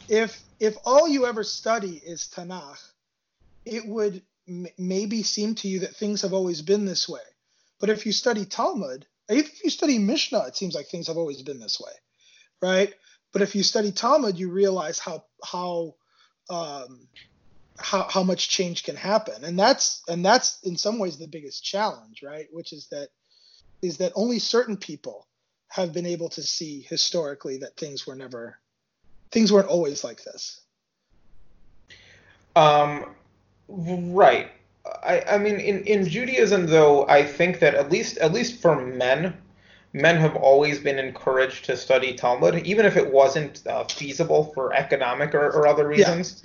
if if all you ever study is Tanakh, it would m- maybe seem to you that things have always been this way. But if you study Talmud, if you study Mishnah, it seems like things have always been this way, right? But if you study Talmud, you realize how how um, how, how much change can happen and that's and that's in some ways the biggest challenge right which is that is that only certain people have been able to see historically that things were never things weren't always like this Um, right. I, I mean, in, in Judaism, though, I think that at least at least for men, men have always been encouraged to study Talmud, even if it wasn't uh, feasible for economic or, or other Yeah. reasons.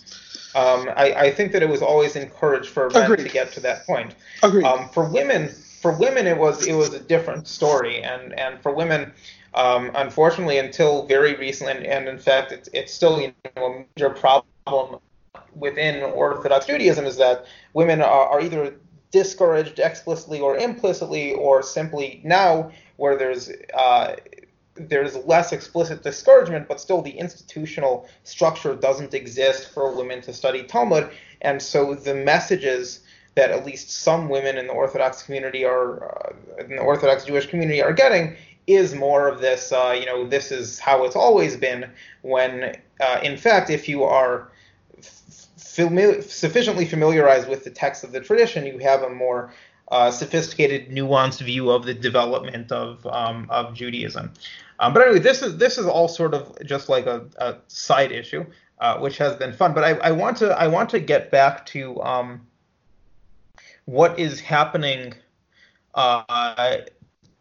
Um, I, I think that it was always encouraged for men Agreed. to get to that point. agreed Um, for women, for women, it was it was a different story, and and for women, um, unfortunately, until very recently, and, and in fact, it's it's still you know, a major problem within Orthodox Judaism is that women are, are either discouraged explicitly or implicitly, or simply now where there's uh, there's less explicit discouragement, but still the institutional structure doesn't exist for women to study Talmud, and so the messages that at least some women in the Orthodox community are uh, in the Orthodox Jewish community are getting is more of this, uh, you know, this is how it's always been. When uh, in fact, if you are fami- sufficiently familiarized with the text of the tradition, you have a more uh, sophisticated, nuanced view of the development of um, of Judaism. Um, but anyway, this is this is all sort of just like a, a side issue, uh, which has been fun. But I, I want to I want to get back to um, what is happening uh,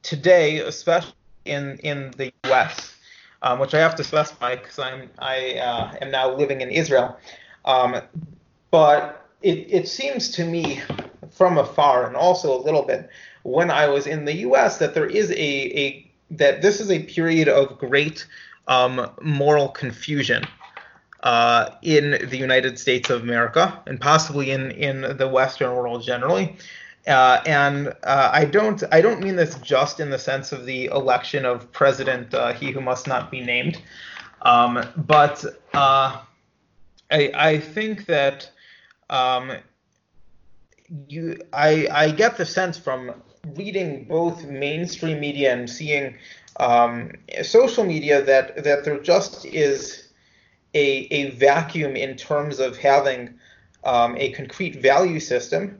today, especially in in the U.S., um, which I have to specify because I'm I uh, am now living in Israel. Um, but it, it seems to me from afar and also a little bit when I was in the U.S. that there is a, a that this is a period of great um, moral confusion uh, in the United States of America and possibly in, in the Western world generally. Uh, and uh, I don't I don't mean this just in the sense of the election of President uh, he who must not be named, um, but uh, I, I think that um, you I, I get the sense from reading both mainstream media and seeing um, social media that that there just is a, a vacuum in terms of having um, a concrete value system.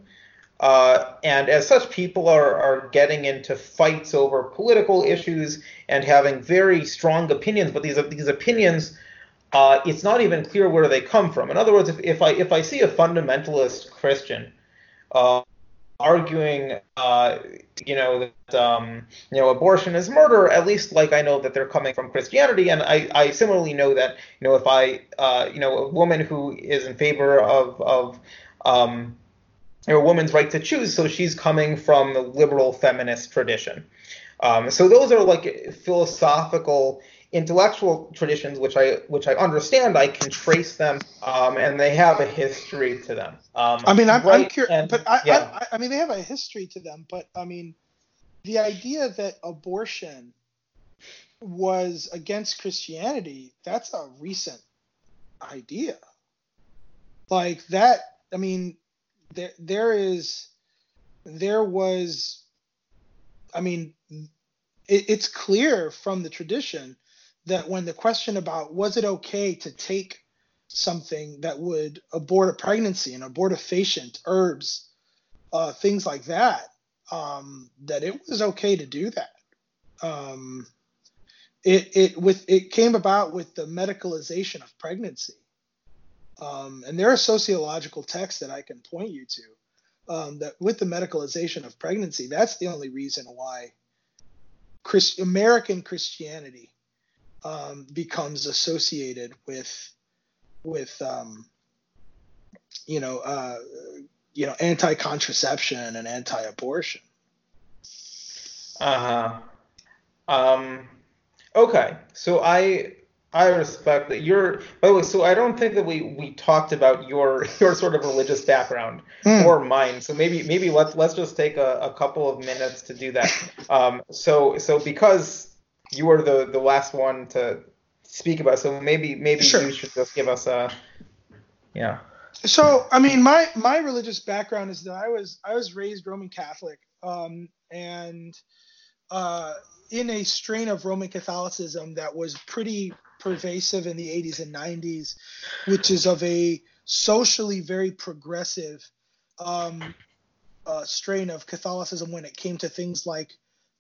Uh, and as such, people are, are getting into fights over political issues and having very strong opinions. But these these opinions, uh, it's not even clear where they come from. In other words, if, if I if I see a fundamentalist Christian uh, arguing, uh, you know, that um, you know abortion is murder, at least like I know that they're coming from Christianity, and I, I similarly know that you know if I uh, you know a woman who is in favor of of um, you know, a woman's right to choose, so she's coming from the liberal feminist tradition. Um, so those are like philosophical intellectual traditions which I which I understand. I can trace them, um, and they have a history to them. Um, i mean i'm, I'm curious but I, yeah. I i mean they have a history to them but i mean the idea that abortion was against christianity that's a recent idea like that i mean there there is there was i mean it, it's clear from the tradition that when the question about was it okay to take something that would abort a pregnancy and abortifacient herbs uh, things like that um, that it was okay to do that um, it it with it came about with the medicalization of pregnancy. Um, and there are sociological texts that I can point you to um, that with the medicalization of pregnancy, that's the only reason why Christ- American Christianity um, becomes associated with with um, you know uh, you know anti-contraception and anti-abortion. Uh huh. Um, okay, so I I respect that you're. By the way, so I don't think that we we talked about your your sort of religious background mm. or mine. So maybe maybe let's let's just take a, a couple of minutes to do that. Um, so so because you were the the last one to speak about, so maybe maybe sure. you should just give us a yeah. So I mean, my my religious background is that I was I was raised Roman Catholic, um, and uh, in a strain of Roman Catholicism that was pretty pervasive in the 80s and 90s, which is of a socially very progressive um, uh, strain of Catholicism when it came to things like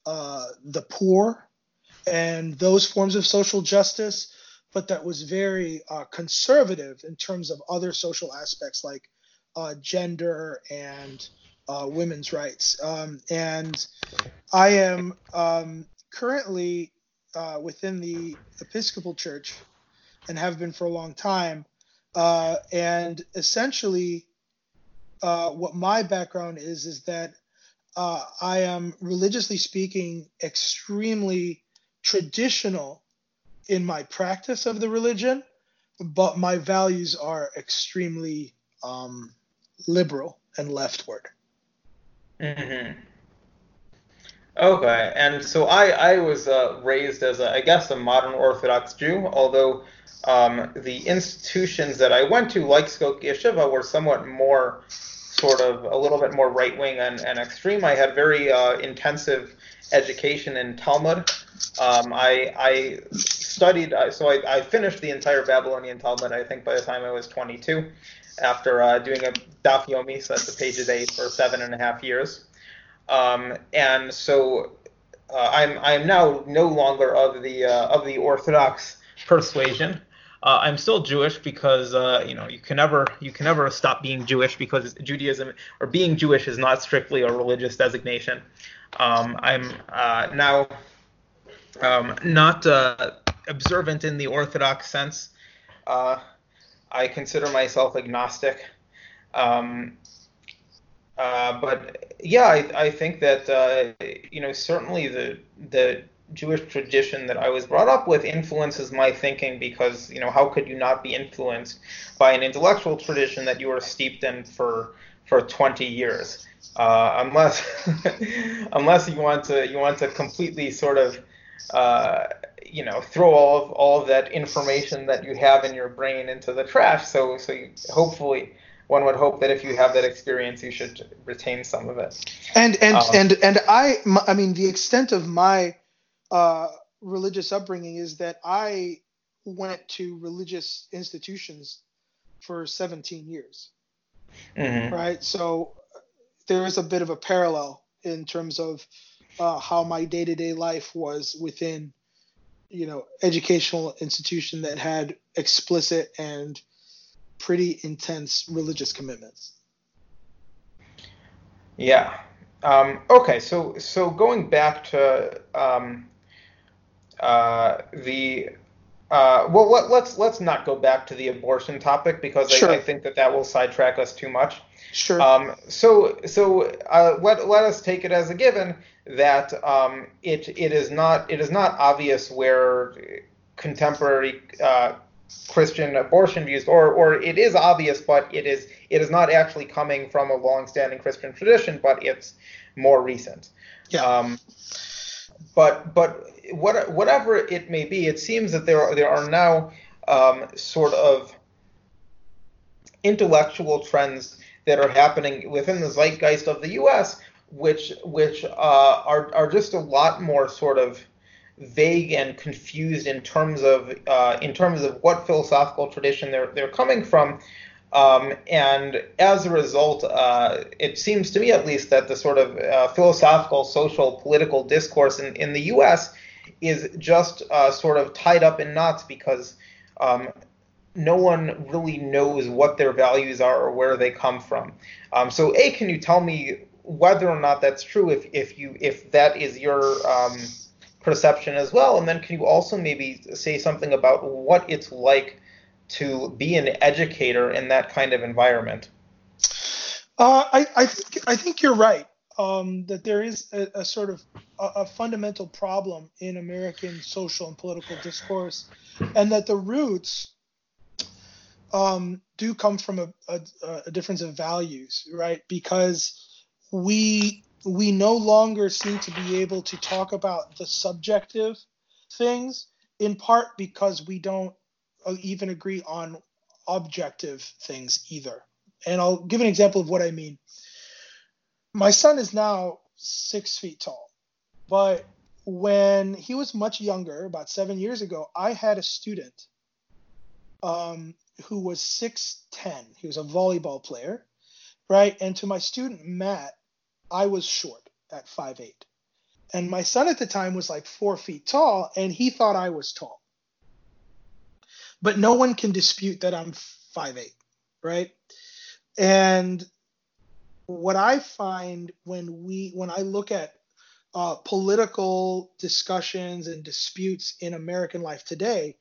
uh, the poor and those forms of social justice, but that was very uh, conservative in terms of other social aspects like uh, gender and uh, women's rights. Um, and I am um, currently uh, within the Episcopal Church and have been for a long time. Uh, and essentially, uh, what my background is is that I am religiously speaking extremely traditional in my practice of the religion, but my values are extremely um, liberal and leftward. Mm-hmm. Okay, and so I I was uh, raised as a, I guess a modern Orthodox Jew, although um, the institutions that I went to, like Skokie Yeshiva, were somewhat more sort of a little bit more right wing and, and extreme. I had very uh, intensive education in Talmud. Um, I, I studied, uh, so I, I, finished the entire Babylonian Talmud, I think, by the time I was 22, after uh, doing a daf yomi, so that's a page a day, for seven and a half years. Um, and so uh, I'm I'm now no longer of the uh, of the Orthodox persuasion. Uh, I'm still Jewish because uh, you know you can never you can never stop being Jewish because Judaism or being Jewish is not strictly a religious designation. Um, I'm uh, now um, not uh, observant in the Orthodox sense. I consider myself agnostic. Um, uh, but yeah, I, I think that uh, you know certainly the the Jewish tradition that I was brought up with influences my thinking because you know how could you not be influenced by an intellectual tradition that you were steeped in for for 20 years, uh, unless unless you want to you want to completely sort of uh, you know throw all of all of that information that you have in your brain into the trash. So so you, hopefully one would hope that if you have that experience, you should retain some of it. And and um, and and I, I mean, the extent of my uh, religious upbringing is that I went to religious institutions for 17 years. Mm-hmm. Right, so there is a bit of a parallel in terms of uh, how my day-to-day life was within, you know, educational institution that had explicit and pretty intense religious commitments. Yeah. Um, okay. So so going back to um, uh, the uh, well, let, us let's, let's not go back to the abortion topic because sure. I, I, think that that will sidetrack us too much. Sure. Um, so so uh, let, let us take it as a given that um, it it is not it is not obvious where contemporary uh, Christian abortion views, or or it is obvious, but it is it is not actually coming from a long-standing Christian tradition, but it's more recent. Yeah. Um, but but what, whatever it may be, it seems that there are, there are now um, sort of intellectual trends that are happening within the zeitgeist of the U.S., which which uh, are are just a lot more sort of vague and confused in terms of uh, in terms of what philosophical tradition they're they're coming from. Um, and as a result, uh, it seems to me at least that the sort of uh, philosophical, social, political discourse in, in the U.S. is just uh, sort of tied up in knots because um, no one really knows what their values are or where they come from. Um, so, a, can you tell me whether or not that's true? If if you if that is your um, perception as well, and then can you also maybe say something about what it's like to be an educator in that kind of environment? Uh, I I think I think you're right. Um, that there is a, a sort of a, a, fundamental problem in American social and political discourse, and that the roots um, do come from a, a, difference of values, right? Because we we no longer seem to be able to talk about the subjective things, in part because we don't uh, even agree on objective things either. And I'll give an example of what I mean. My son is now six feet tall, but when he was much younger, about seven years ago, I had a student um, who was 6'10. He was a volleyball player, right? And to my student, Matt, I was short at 5'8. And my son at the time was like four feet tall, and he thought I was tall. But no one can dispute that I'm 5'8, right? And what I find when we when I look at uh, political discussions and disputes in American life today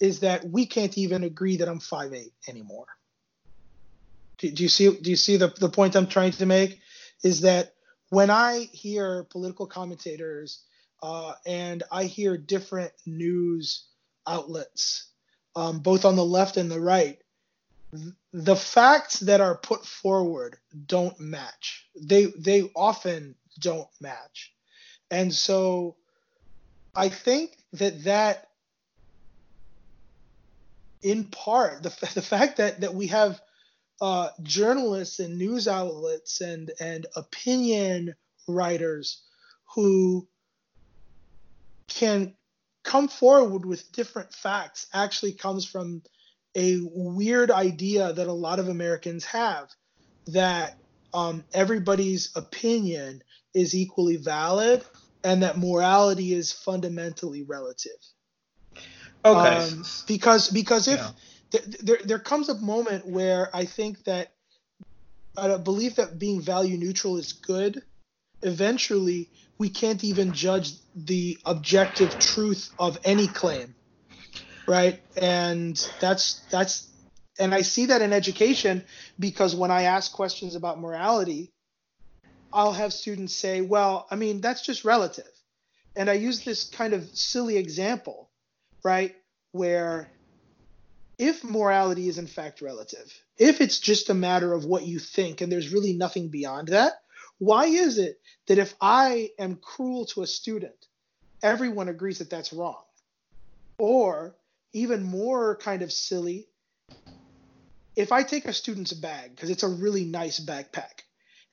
is that we can't even agree that I'm 5'8 anymore. Do, do you see do you see the, the point I'm trying to make? Is that when I hear political commentators uh, and I hear different news outlets, um, both on the left and the right, the facts that are put forward don't match. They they often don't match, and so I think that that in part the, the fact that that we have uh, journalists and news outlets and and opinion writers who can come forward with different facts actually comes from a weird idea that a lot of Americans have that um, everybody's opinion is equally valid and that morality is fundamentally relative. Okay. Um, because because if yeah. th- there there comes a moment where I think that a belief that being value neutral is good. Eventually, we can't even judge the objective truth of any claim, right? And that's that's and I see that in education because when I ask questions about morality, I'll have students say, "Well, I mean, that's just relative." And I use this kind of silly example right? Where if morality is in fact relative, if it's just a matter of what you think and there's really nothing beyond that, why is it that if I am cruel to a student, everyone agrees that that's wrong? Or even more kind of silly, if I take a student's bag because it's a really nice backpack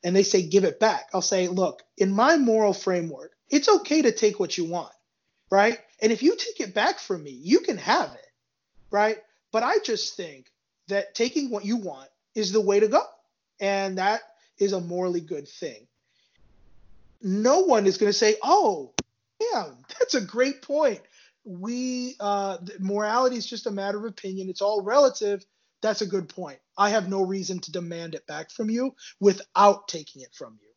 and they say give it back, I'll say, look, in my moral framework, it's okay to take what you want right? And if you take it back from me, you can have it, right? But I just think that taking what you want is the way to go. And that is a morally good thing. No one is going to say, oh, damn, that's a great point. We, uh, morality is just a matter of opinion, it's all relative. That's a good point. I have no reason to demand it back from you without taking it from you.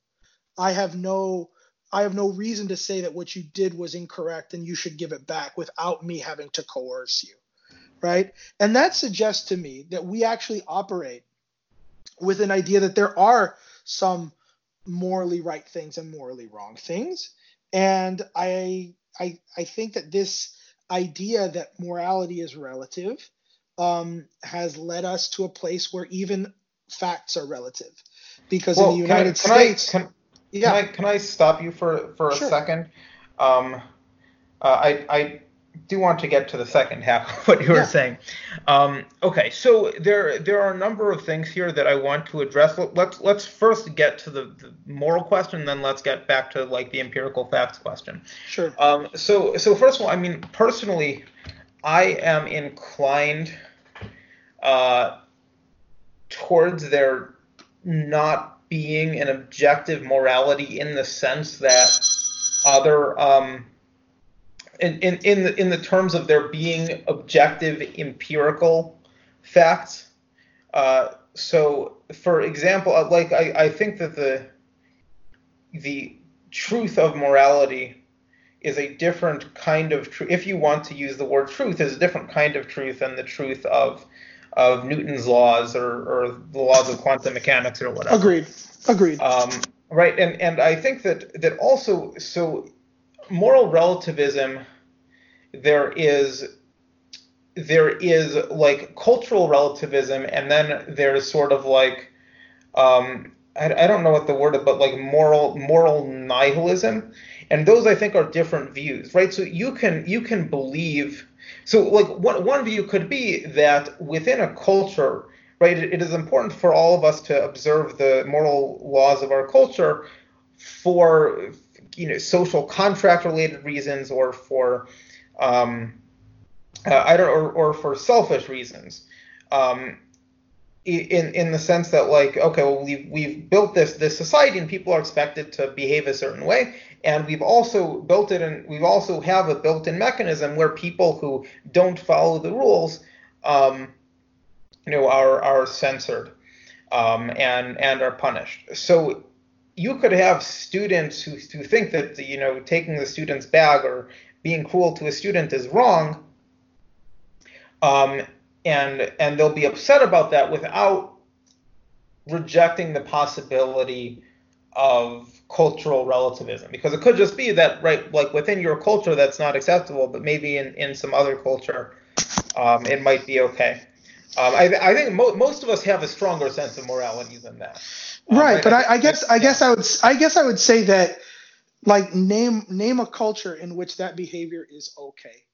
I have no I have no reason to say that what you did was incorrect and you should give it back without me having to coerce you. Right. And that suggests to me that we actually operate with an idea that there are some morally right things and morally wrong things. And I I I think that this idea that morality is relative um, has led us to a place where even facts are relative. Because well, in the United can I, States, can I, can, yeah. Can I can I stop you for for a sure. second? Um, uh, I I do want to get to the second half of what you were yeah. saying. Um, okay, so there there are a number of things here that I want to address. Let's let's first get to the, the moral question, then let's get back to like the empirical facts question. Sure. Um, so so first of all, I mean personally, I am inclined uh, towards there not being an objective morality in the sense that other um, in in in the, in the terms of there being objective empirical facts. Uh, so, for example, uh, like I, I think that the the truth of morality is a different kind of truth. If you want to use the word truth, is a different kind of truth than the truth of of Newton's laws or, or the laws of quantum mechanics or whatever. Agreed. Agreed. Um, right, and and I think that that also so moral relativism there is there is like cultural relativism and then there's sort of like um, I, I don't know what the word is, but like moral moral nihilism. And those i think are different views right? So you can you can believe so like one, one view could be that within a culture right it, it is important for all of us to observe the moral laws of our culture for you know social contract related reasons or for um, uh, I don't or, or for selfish reasons. Um, in in the sense that like okay well we've we've built this this society and people are expected to behave a certain way. And we've also built it and we've also have a built-in mechanism where people who don't follow the rules um, you know are are censored um, and and are punished. So you could have students who, who think that you know taking the student's bag or being cruel to a student is wrong um, and and they'll be upset about that without rejecting the possibility of cultural relativism. Because it could just be that right like within your culture that's not acceptable but maybe in, in some other culture um, it might be okay. Um, I, I think mo- most of us have a stronger sense of morality than that um, right but I, I, guess i guess i would i guess i would say that like name name a culture in which that behavior is okay.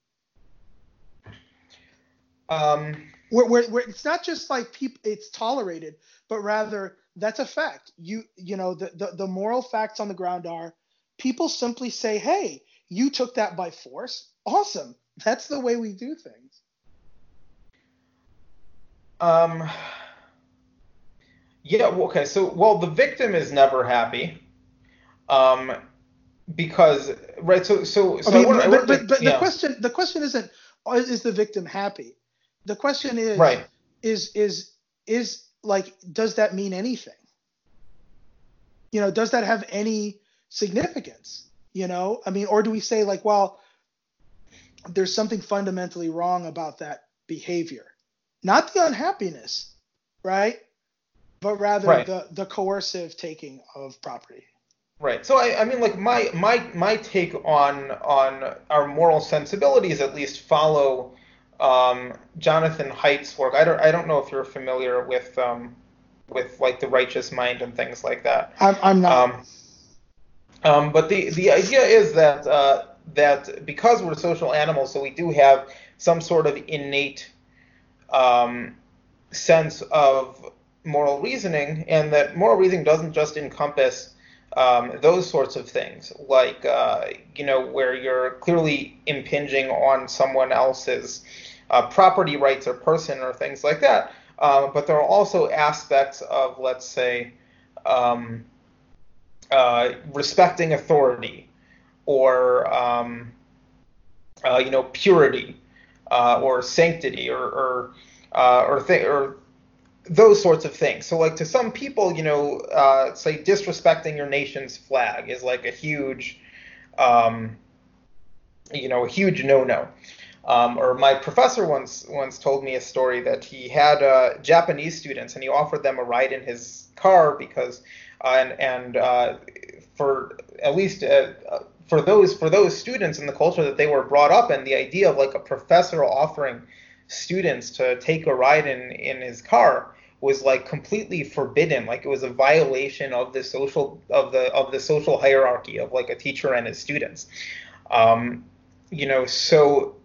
Um, where, where, where it's not just like people it's tolerated but rather that's a fact. You you know the, the the moral facts on the ground are people simply say hey you took that by force? Awesome. That's the way we do things. Um yeah okay so well the victim is never happy um because right so so, so I mean, I but, but, the question the question isn't is the victim happy the question is right. is is is like does that mean anything? You know, does that have any significance? You know, I mean, or do we say like, well, there's something fundamentally wrong about that behavior, not the unhappiness, right? But rather right. the the coercive taking of property. Right. So I, I mean, like my my my take on on our moral sensibilities at least follow um, Jonathan Haidt's work. I don't I don't know if you're familiar with um, with like the righteous mind and things like that. I'm, I'm not. Um, um, but the the idea is that uh, that because we're social animals, so we do have some sort of innate um, sense of moral reasoning, and that moral reasoning doesn't just encompass um, those sorts of things, like uh, you know where you're clearly impinging on someone else's uh, property rights or person or things like that. Um, but there are also aspects of, let's say, um, uh, respecting authority or, um, uh, you know, purity uh, or sanctity or, or, or, th- or those sorts of things. So, like to some people, you know, uh, say disrespecting your nation's flag is like a huge, um, you know, a huge no-no. Um, or my professor once once told me a story that he had uh, Japanese students and he offered them a ride in his car because uh, and and uh, for at least uh, for those for those students in the culture that they were brought up in, the idea of like a professor offering students to take a ride in in his car was like completely forbidden. Like it was a violation of the social of the of the social hierarchy of like a teacher and his students. Um, you know so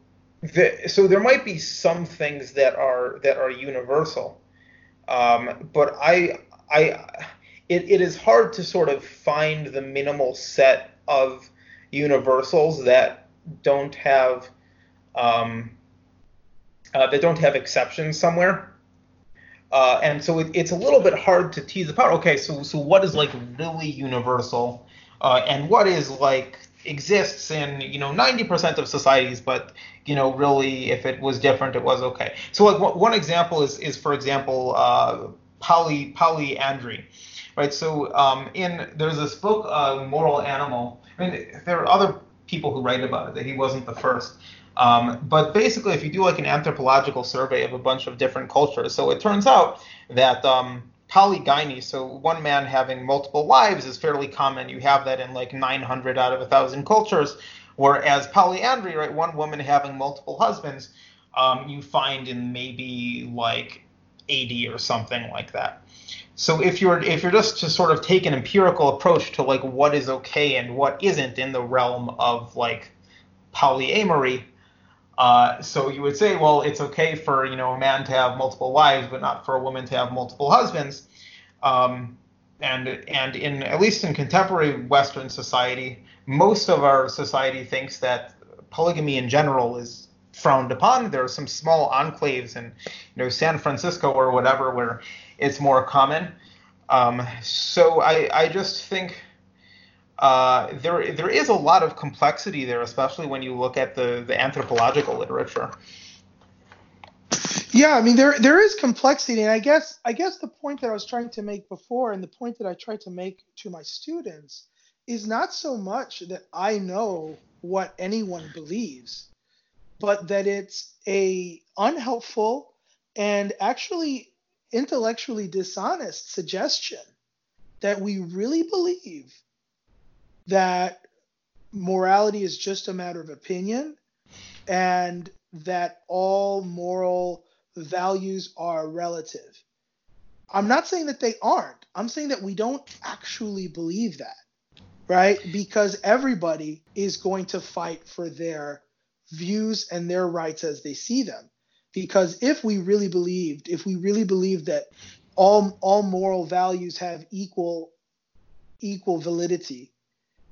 the, so there might be some things that are that are universal, um, but I I it, it is hard to sort of find the minimal set of universals that don't have um, uh, that don't have exceptions somewhere. Uh, and so it, it's a little bit hard to tease apart. Okay, so so what is like really universal, uh, and what is like exists in you know 90% of societies, but you know really if it was different, it was okay. So like one example is is for example uh, poly polyandry, right? So um, in there's this book, uh, Moral Animal. I mean, there are other people who write about it. That he wasn't the first. Um, but basically, if you do like an anthropological survey of a bunch of different cultures, so it turns out that um, polygyny, so one man having multiple wives, is fairly common. You have that in like 900 out of thousand cultures. Whereas polyandry, right, one woman having multiple husbands, um, you find in maybe like 80 or something like that. So if you're if you're just to sort of take an empirical approach to like what is okay and what isn't in the realm of like polyamory, uh, so you would say, well, it's okay for you know a man to have multiple wives, but not for a woman to have multiple husbands. Um, and and in at least in contemporary Western society, most of our society thinks that polygamy in general is frowned upon. There are some small enclaves in you know San Francisco or whatever where it's more common. Um, so I I just think uh, there there is a lot of complexity there, especially when you look at the the anthropological literature. Yeah, I mean there there is complexity, and I guess I guess the point that I was trying to make before, and the point that I try to make to my students, is not so much that I know what anyone believes, but that it's a unhelpful and actually intellectually dishonest suggestion that we really believe that morality is just a matter of opinion and that all moral values are relative. I'm not saying that they aren't. I'm saying that we don't actually believe that, right? Because everybody is going to fight for their views and their rights as they see them. Because if we really believed, if we really believed that all all moral values have equal equal validity,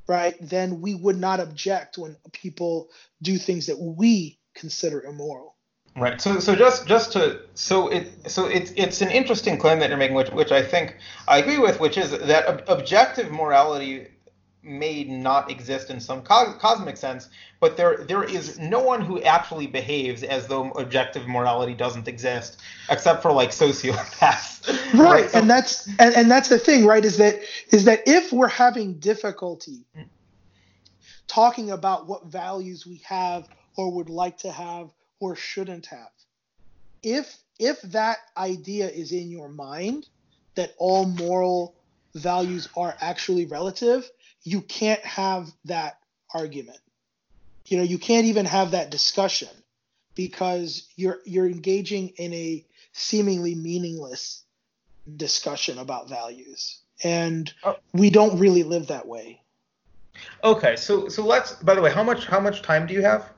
right, then we would not object when people do things that we consider immoral. Right. So, so just just to so it so it's it's an interesting claim that you're making, which which I think I agree with, which is that ob- objective morality may not exist in some co- cosmic sense, but there there is no one who actually behaves as though objective morality doesn't exist, except for like sociopaths. Right, right? So, and that's and, and that's the thing, right? Is that is that if we're having difficulty talking about what values we have or would like to have or shouldn't have, if if that idea is in your mind that all moral values are actually relative, you can't have that argument. You know, you can't even have that discussion because you're you're engaging in a seemingly meaningless discussion about values. And oh. we don't really live that way. Okay, so so let's by the way, how much how much time do you have?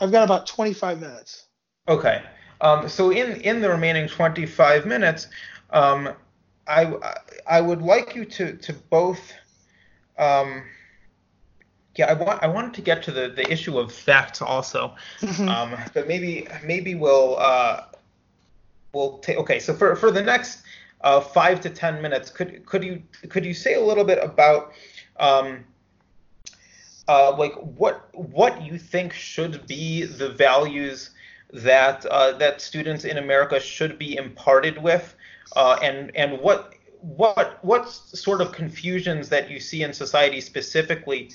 I've got about 25 minutes. Okay. Um, so in in the remaining 25 minutes, um, I I would like you to to both um, yeah, I want I wanted to get to the, the issue of theft also, mm-hmm. um, but maybe maybe we'll uh, we'll take okay. So for for the next uh, five to ten minutes, could could you could you say a little bit about um, uh, like what what you think should be the values that uh, that students in America should be imparted with, uh, and and what what what sort of confusions that you see in society specifically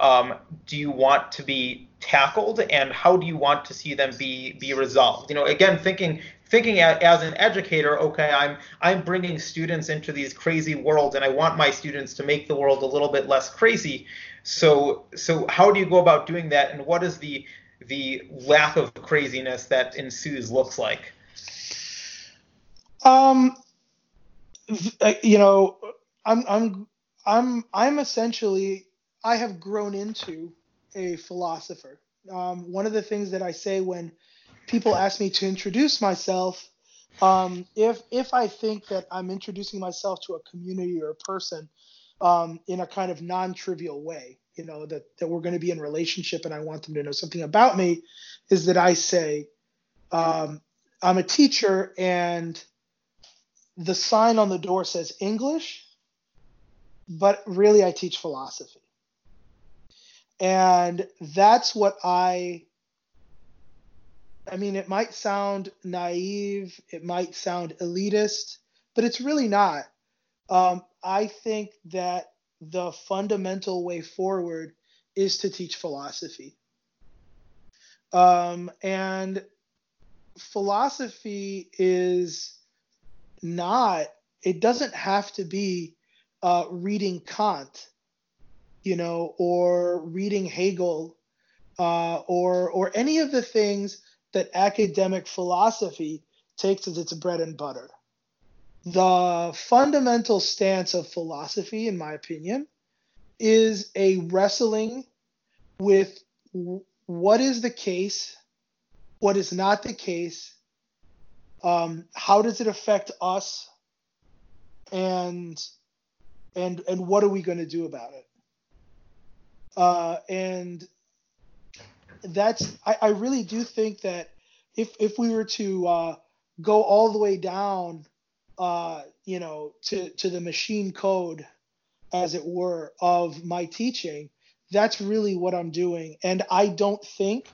um, do you want to be tackled and how do you want to see them be be resolved? You know again thinking thinking as an educator okay i'm i'm bringing students into these crazy worlds and i want my students to make the world a little bit less crazy. So so how do you go about doing that and what is the the lack of craziness that ensues looks like? Um you know, I'm I'm I'm I'm essentially I have grown into a philosopher. Um, one of the things that I say when people ask me to introduce myself, um, if if I think that I'm introducing myself to a community or a person um, in a kind of non-trivial way, you know, that that we're going to be in relationship and I want them to know something about me, is that I say um, I'm a teacher and the sign on the door says English, but really I teach philosophy. And that's what I I mean, it might sound naive, it might sound elitist, but it's really not. Um, I think that the fundamental way forward is to teach philosophy. Um, and philosophy is not, it doesn't have to be uh, reading Kant, you know, or reading Hegel, uh, or, or any of the things that academic philosophy takes as its bread and butter. The fundamental stance of philosophy, in my opinion, is a wrestling with what is the case, what is not the case, um, how does it affect us, and and and what are we going to do about it? Uh, and that's I, I really do think that if if we were to uh, go all the way down, uh, you know, to to the machine code, as it were, of my teaching, that's really what I'm doing. And I don't think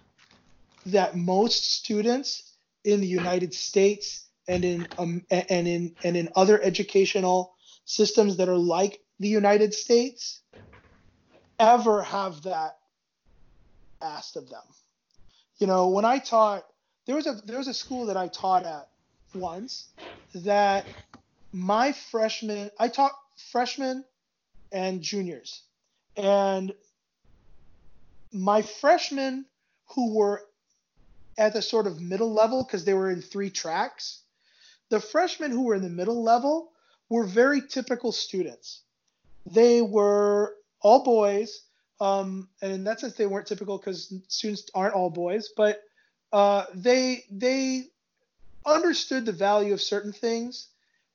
that most students in the United States and in um, and in and in other educational systems that are like the United States ever have that asked of them. You know, when I taught, there was a there was a school that I taught at once that my freshmen, I taught freshmen and juniors, and my freshmen who were at the sort of middle level because they were in three tracks, the freshmen who were in the middle level were very typical students. They were all boys um, and in that sense, they weren't typical because students aren't all boys, but uh, they they understood the value of certain things,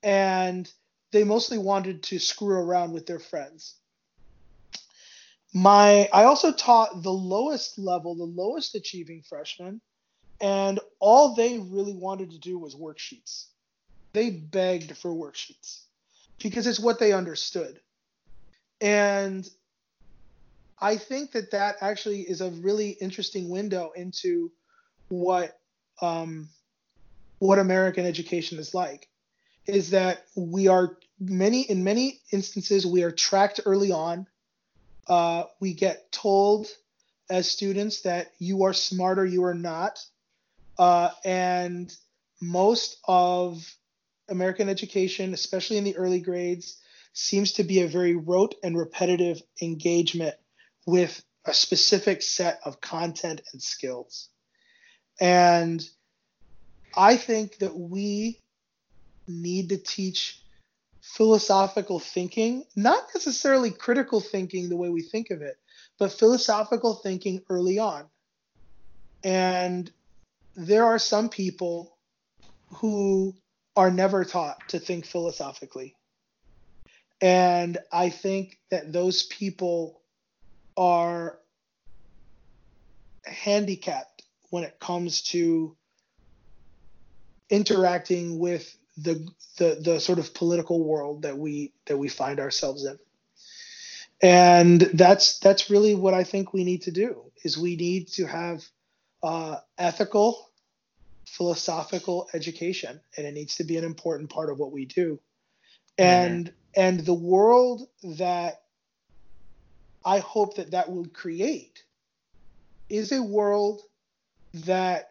and they mostly wanted to screw around with their friends. My I also taught the lowest level, the lowest achieving freshmen, and all they really wanted to do was worksheets. They begged for worksheets because it's what they understood. And I think that that actually is a really interesting window into what um, what American education is like. Is that we are many in many instances we are tracked early on. Uh, we get told as students that you are smart or you are not, uh, and most of American education, especially in the early grades, seems to be a very rote and repetitive engagement with a specific set of content and skills. And I think that we need to teach philosophical thinking, not necessarily critical thinking the way we think of it, but philosophical thinking early on. And there are some people who are never taught to think philosophically. And I think that those people are handicapped when it comes to interacting with the, the the sort of political world that we that we find ourselves in and that's that's really what i think we need to do is we need to have uh, ethical philosophical education and it needs to be an important part of what we do and mm-hmm. and the world that I hope that that will create is a world that,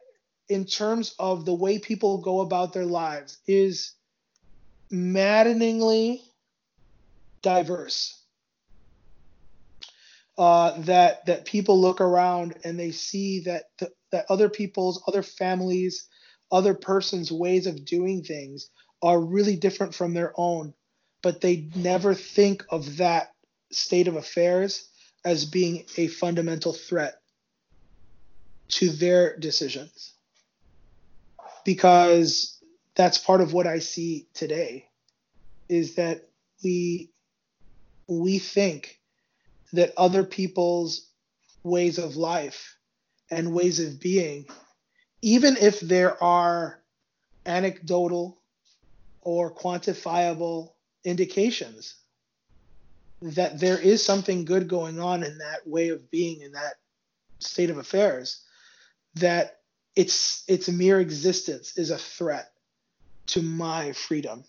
in terms of the way people go about their lives, is maddeningly diverse. Uh, that that people look around and they see that the, that other people's, other families, other persons' ways of doing things are really different from their own, but they never think of that state of affairs as being a fundamental threat to their decisions. Because that's part of what I see today is that we we think that other people's ways of life and ways of being even if there are anecdotal or quantifiable indications that there is something good going on in that way of being in that state of affairs that its its mere existence is a threat to my freedom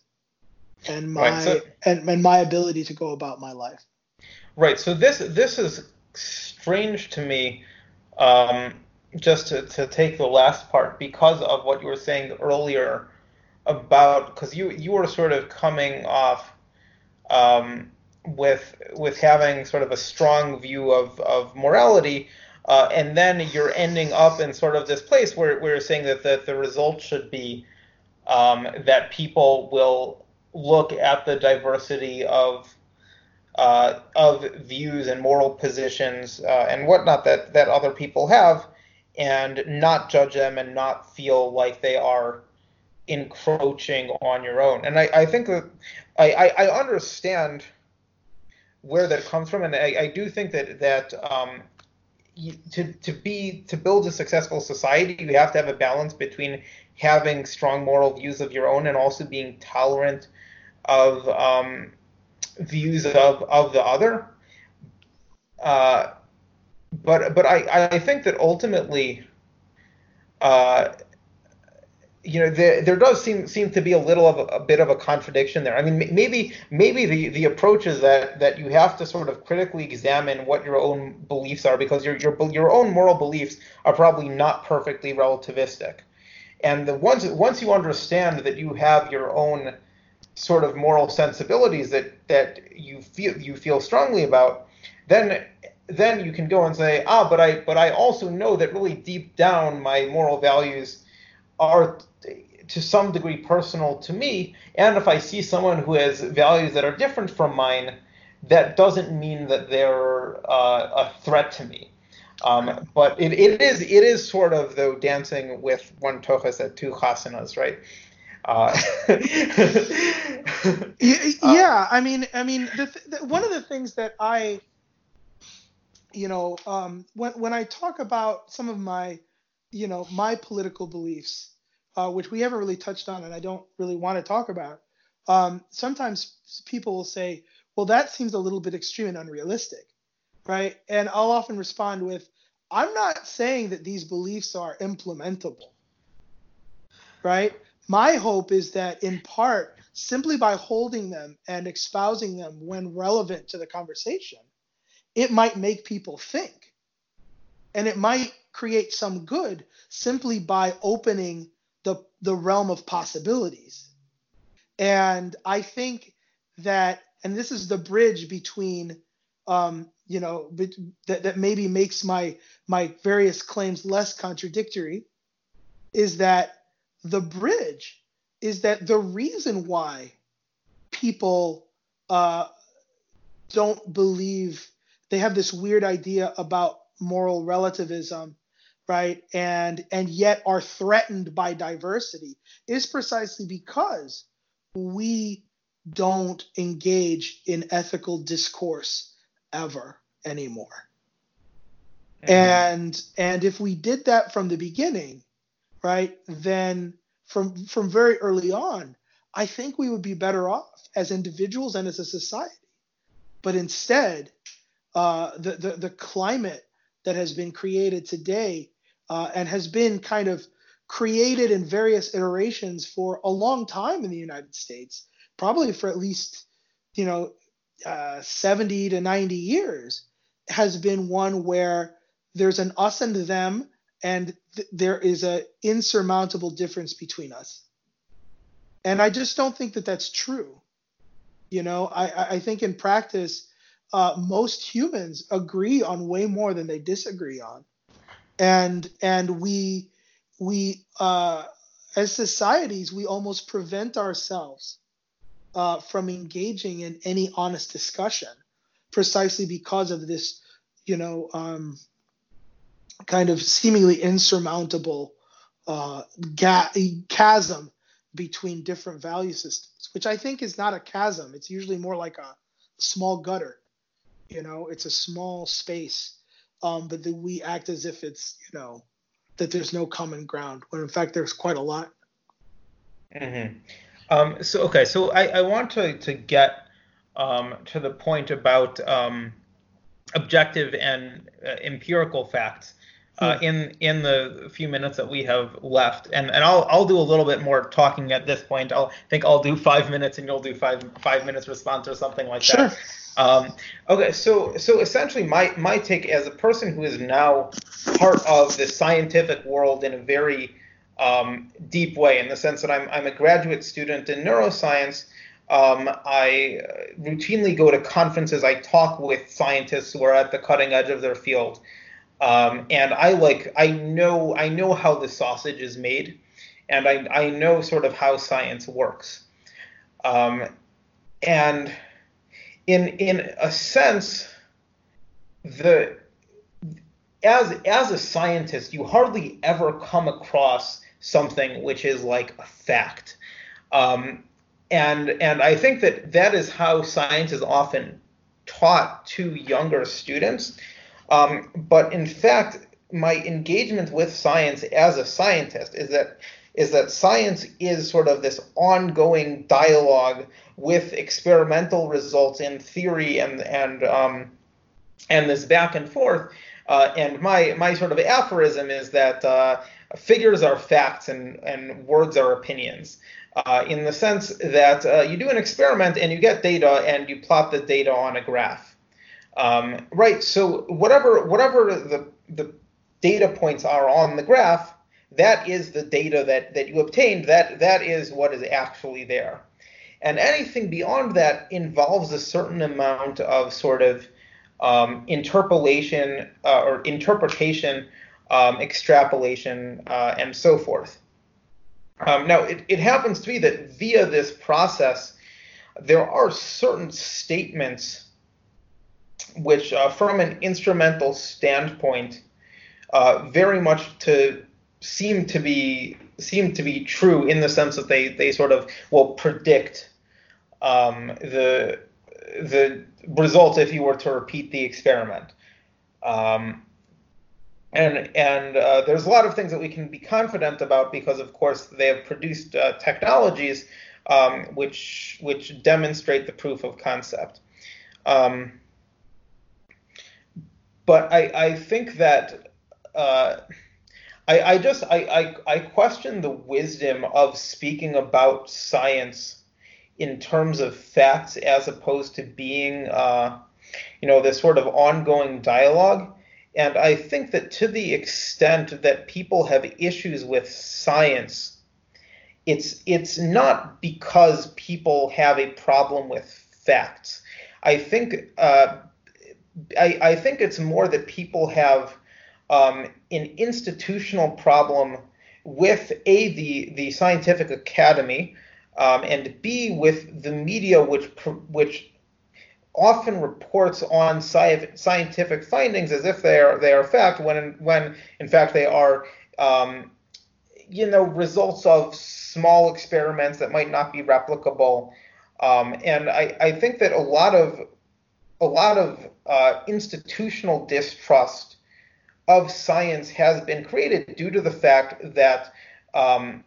and my right, so, and, and my ability to go about my life. Right so this this is strange to me um, just to, to take the last part because of what you were saying earlier about because you you were sort of coming off um, with with having sort of a strong view of of morality, uh, and then you're ending up in sort of this place where, you're saying that, that the result should be um, that people will look at the diversity of uh, of views and moral positions uh, and whatnot that that other people have, and not judge them and not feel like they are encroaching on your own. And I, I think that I, I, I understand where that comes from, and I, I do think that that um, to to be to build a successful society, you have to have a balance between having strong moral views of your own and also being tolerant of um, views of of the other. Uh, but but I I think that ultimately. Uh, you know, there, there does seem seem to be a little of a, a, bit of a contradiction there. I mean, maybe maybe the, the approach is that that you have to sort of critically examine what your own beliefs are because your your your own moral beliefs are probably not perfectly relativistic, and the once once you understand that you have your own sort of moral sensibilities that that you feel you feel strongly about, then then you can go and say, ah, but I but I also know that really deep down my moral values are to some degree personal to me. And if I see someone who has values that are different from mine, that doesn't mean that they're uh, a threat to me. Um, but it, it is it is sort of though dancing with one tochas at two chasanas, right? Uh, yeah, I mean, I mean, the th- the, one of the things that I, you know, um, when when I talk about some of my, you know, my political beliefs, uh, which we haven't really touched on and I don't really want to talk about, um, sometimes people will say, well, that seems a little bit extreme and unrealistic, right? And I'll often respond with, I'm not saying that these beliefs are implementable, right? My hope is that in part, simply by holding them and espousing them when relevant to the conversation, it might make people think. And it might create some good simply by opening the the realm of possibilities. And I think that, and this is the bridge between, um, you know, that, that maybe makes my my various claims less contradictory, is that the bridge is that the reason why people uh, don't believe they have this weird idea about moral relativism right and and yet are threatened by diversity is precisely because we don't engage in ethical discourse ever anymore mm-hmm. and and if we did that from the beginning right then from from very early on i think we would be better off as individuals and as a society. But instead uh, the, the the climate that has been created today uh, and has been kind of created in various iterations for a long time in the United States, probably for at least, you know, uh, 70 to 90 years, has been one where there's an us and them, and th- there is an insurmountable difference between us. And I just don't think that that's true. You know, I, I think in practice, uh, most humans agree on way more than they disagree on and and we we uh, as societies we almost prevent ourselves uh, from engaging in any honest discussion precisely because of this you know um, kind of seemingly insurmountable uh, ga- chasm between different value systems which i think is not a chasm it's usually more like a small gutter you know it's a small space um, but we act as if it's you know that there's no common ground when in fact there's quite a lot. Mm-hmm. Um, so okay, so I, I want to to get um, to the point about um, objective and uh, empirical facts uh, in in the few minutes that we have left, and and I'll I'll do a little bit more talking at this point. I'll think I'll do five minutes, and you'll do five five minutes response or something like sure. that. Um, okay, so so essentially, my my take as a person who is now part of the scientific world in a very um, deep way, in the sense that I'm I'm a graduate student in neuroscience. Um, I routinely go to conferences. I talk with scientists who are at the cutting edge of their field. Um, and I like I know I know how the sausage is made, and I I know sort of how science works. Um, and in in a sense, the as as a scientist, you hardly ever come across something which is like a fact. Um, and and I think that that is how science is often taught to younger students um, but in fact, my engagement with science as a scientist is that is that science is sort of this ongoing dialogue with experimental results in theory and and um, and this back and forth. Uh, and my my sort of aphorism is that uh, figures are facts and and words are opinions. Uh, in the sense that uh, you do an experiment and you get data and you plot the data on a graph. Um, right. So whatever whatever the the data points are on the graph, that is the data that that you obtained. That that is what is actually there. And anything beyond that involves a certain amount of sort of um, interpolation uh, or interpretation, um, extrapolation, uh, and so forth. Um, now, it, it happens to be that via this process, there are certain statements which, uh, from an instrumental standpoint, uh, very much to seem to be seem to be true in the sense that they they sort of will predict um, the the result if you were to repeat the experiment. Um, and and uh, there's a lot of things that we can be confident about because, of course, they have produced uh, technologies um, which which demonstrate the proof of concept. Um, but I, I think that uh, I, I just I, I, I question the wisdom of speaking about science in terms of facts as opposed to being uh, you know this sort of ongoing dialogue. And I think that to the extent that people have issues with science, it's it's not because people have a problem with facts. I think uh, I, I think it's more that people have um, an institutional problem with a the the scientific academy um, and b with the media which which often reports on sci- scientific findings as if they are they are fact when when in fact they are um, you know results of small experiments that might not be replicable. Um, and I, I think that a lot of a lot of uh, institutional distrust of science has been created due to the fact that um,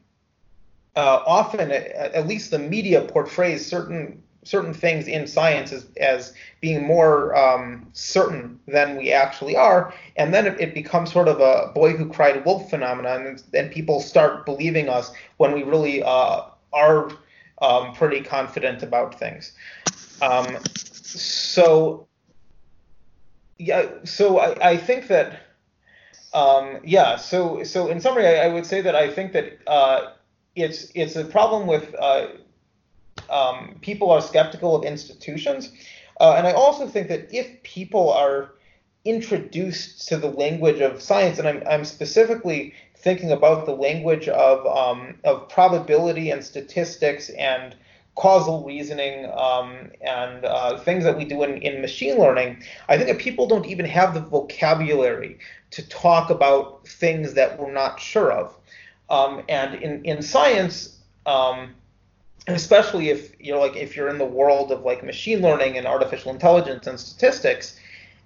uh, often, at least the media portrays certain certain things in science as, as being more um, certain than we actually are, and then it, it, becomes sort of a boy who cried wolf phenomenon, and then people start believing us when we really uh, are um, pretty confident about things. Um, so yeah, so I, I think that um, yeah, so so in summary, I, I, would say that I think that uh, it's it's a problem with uh, um, people are skeptical of institutions, uh, and I also think that if people are introduced to the language of science, and I'm I'm specifically thinking about the language of um, of probability and statistics and causal reasoning um, and uh, things that we do in, in machine learning, I think that people don't even have the vocabulary to talk about things that we're not sure of. Um, and in, in science, um, especially if you're like if you're in the world of like machine learning and artificial intelligence and statistics,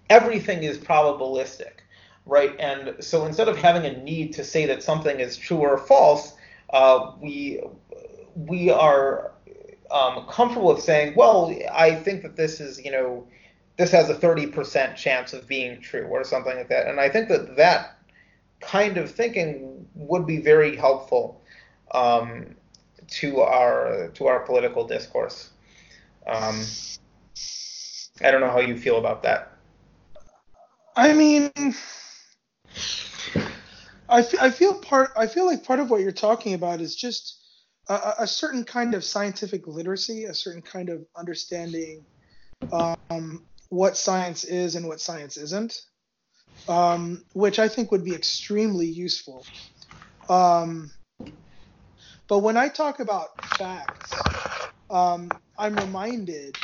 everything is probabilistic, right? And so instead of having a need to say that something is true or false, uh, we we are um, comfortable with saying, well, I think that this is, you know, this has a 30% chance of being true or something like that. And I think that that kind of thinking would be very helpful um, to our to our political discourse. Um, I don't know how you feel about that. I mean, I, I feel part. I feel like part of what you're talking about is just a, a certain kind of scientific literacy, a certain kind of understanding um, what science is and what science isn't, um, which I think would be extremely useful. Um, but when I talk about facts, um, I'm reminded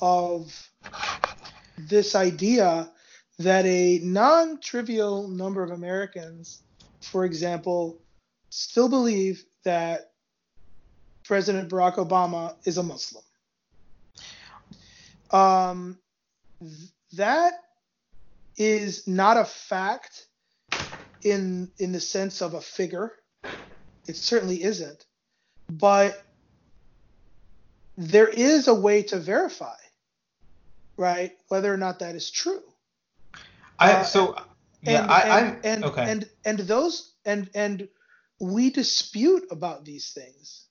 of this idea that a non trivial number of Americans, for example, still believe that President Barack Obama is a Muslim. Um, that is not a fact in in the sense of a figure. It certainly isn't. But there is a way to verify, right, whether or not that is true. I uh, so yeah, and, I, and, and, okay. and and those and and we dispute about these things,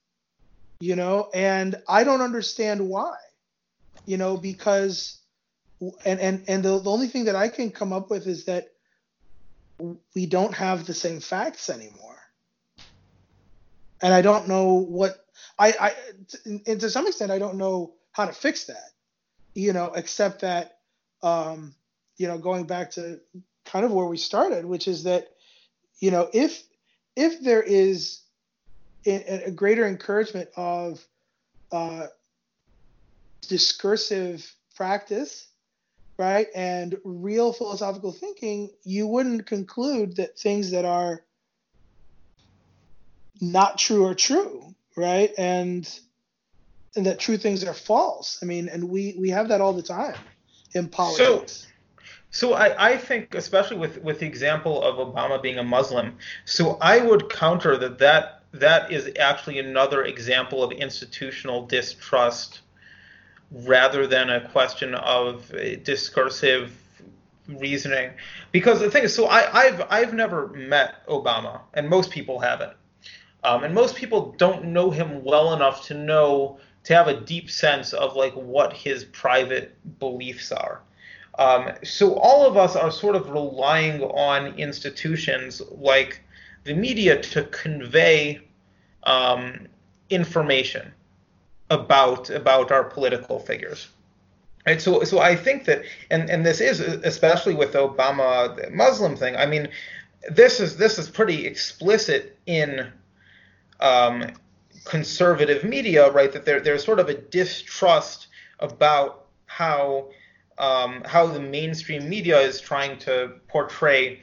you know, and I don't understand why, you know, because and and and the, the only thing that I can come up with is that we don't have the same facts anymore. And I don't know what I I and to some extent I don't know how to fix that. You know, except that um you know, going back to kind of where we started, which is that you know, if if there is a, a greater encouragement of uh, discursive practice right? And real philosophical thinking, you wouldn't conclude that things that are not true are true, right? And and that true things are false. I mean, and we we have that all the time in politics. So, so I, I think, especially with with the example of Obama being a Muslim, so I would counter that that that is actually another example of institutional distrust rather than a question of discursive reasoning. Because the thing is, so I, have I've never met Obama, and most people haven't, um, and most people don't know him well enough to know to have a deep sense of like what his private beliefs are. Um, so all of us are sort of relying on institutions like the media to convey um, information about about our political figures. Right, so so I think that, and and this is especially with Obama the Muslim thing. I mean, this is this is pretty explicit in um, conservative media, right? That there there's sort of a distrust about how um, how the mainstream media is trying to portray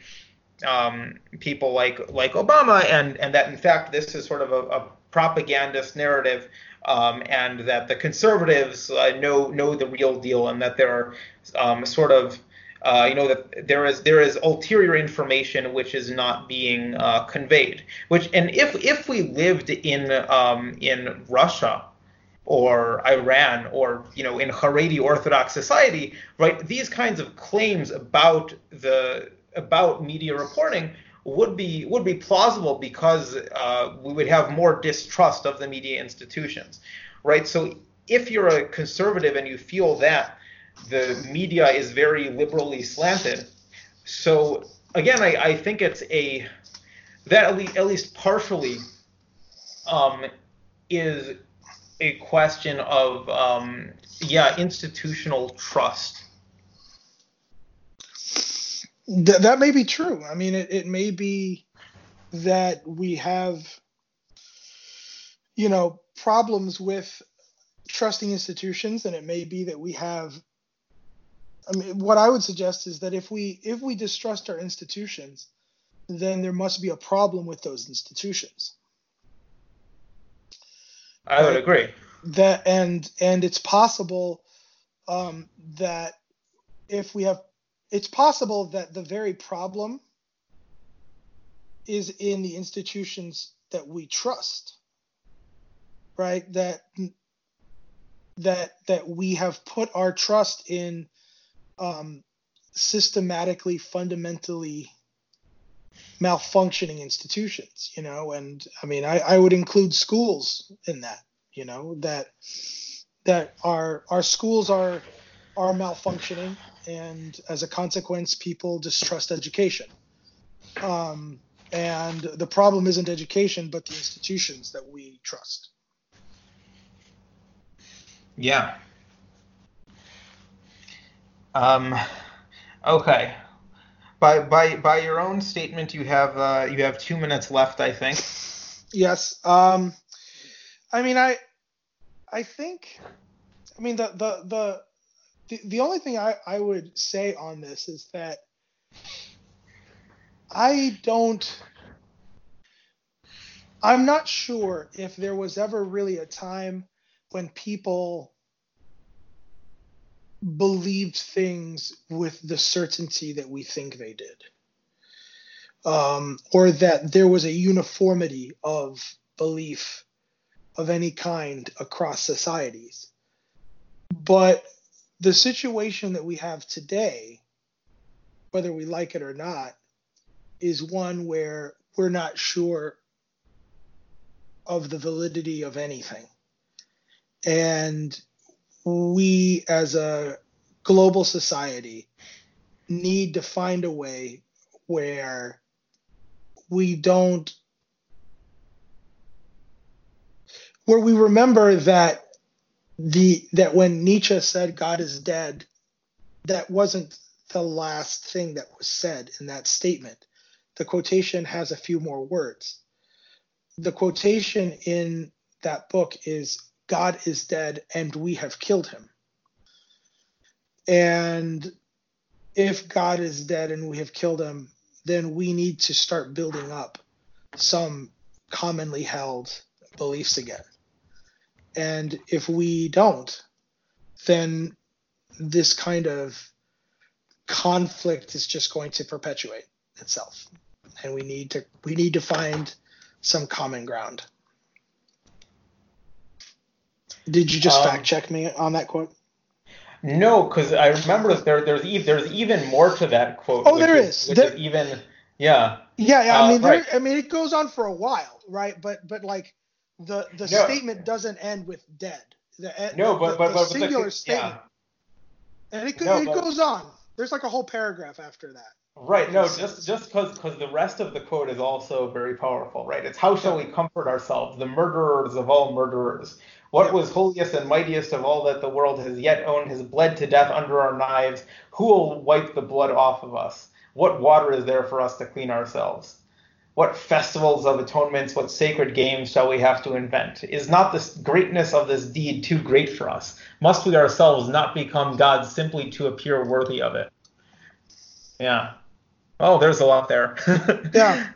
um, people like like Obama, and and that in fact this is sort of a, a propagandist narrative um, and that the conservatives uh, know know the real deal, and that there are um, sort of uh, you know that there is there is ulterior information which is not being uh, conveyed. Which and if if we lived in um, in Russia or Iran or you know in Haredi Orthodox society, right? These kinds of claims about the about media reporting would be would be plausible because uh, we would have more distrust of the media institutions, right? So if you're a conservative and you feel that the media is very liberally slanted, so again, I, I think it's a that at least, at least partially um, is a question of um, yeah institutional trust Th- that may be true. I mean, it, it may be that we have, you know, problems with trusting institutions, and it may be that we have. I mean, what I would suggest is that if we if we distrust our institutions, then there must be a problem with those institutions. I would agree. That and and it's possible um, that if we have it's possible that the very problem is in the institutions that we trust right? That that that we have put our trust in um, systematically, fundamentally malfunctioning institutions, you know, and I mean, I, I would include schools in that, you know, that that our our schools are are malfunctioning, and as a consequence, people distrust education. Um, and the problem isn't education, but the institutions that we trust. Yeah. Um, okay. By by by your own statement, you have uh, you have two minutes left, I think. Yes. Um, I mean, I I think, I mean, the the the the, the only thing I, I would say on this is that I don't. I'm not sure if there was ever really a time when people believed things with the certainty that we think they did. Um, or that there was a uniformity of belief of any kind across societies. But the situation that we have today, whether we like it or not, is one where we're not sure of the validity of anything. And we, as a global society, need to find a way where we don't, where we remember that the that when Nietzsche said God is dead, that wasn't the last thing that was said in that statement. The quotation has a few more words. The quotation in that book is God is dead and we have killed him. And if God is dead and we have killed him, then we need to start building up some commonly held beliefs again. And if we don't, then this kind of conflict is just going to perpetuate itself. And we need to we need to find some common ground. Did you just um, fact check me on that quote? No, because I remember there there's there's even more to that quote. Oh, there is. Which there, is even yeah. Yeah, yeah. Uh, I mean, there, right. I mean, it goes on for a while, right? But but like the the no. statement doesn't end with dead. The, uh, no, but the, but, the but singular but, statement, yeah. and it, no, it but, goes on. There's like a whole paragraph after that. Right. No, just just because because the rest of the quote is also very powerful, right? It's how shall we comfort ourselves, the murderers of all murderers. What was holiest and mightiest of all that the world has yet owned has bled to death under our knives. Who will wipe the blood off of us? What water is there for us to clean ourselves? What festivals of atonements, what sacred games shall we have to invent? Is not the greatness of this deed too great for us? Must we ourselves not become gods simply to appear worthy of it? Yeah. Oh, there's a lot there. yeah.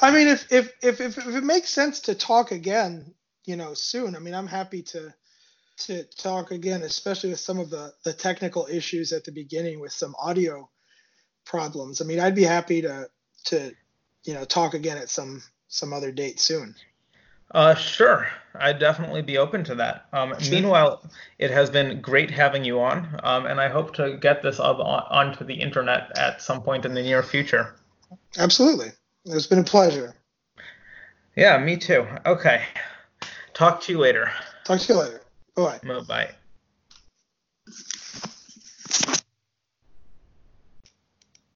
I mean, if, if if if if it makes sense to talk again, you know, soon. I mean, I'm happy to to talk again, especially with some of the the technical issues at the beginning with some audio problems. I mean, I'd be happy to to you know talk again at some some other date soon. Uh, sure, I'd definitely be open to that. Um, sure. Meanwhile, it has been great having you on, um, and I hope to get this up on, onto the internet at some point in the near future. Absolutely, it's been a pleasure. Yeah, me too. Okay, talk to you later. Talk to you later. Bye. Bye.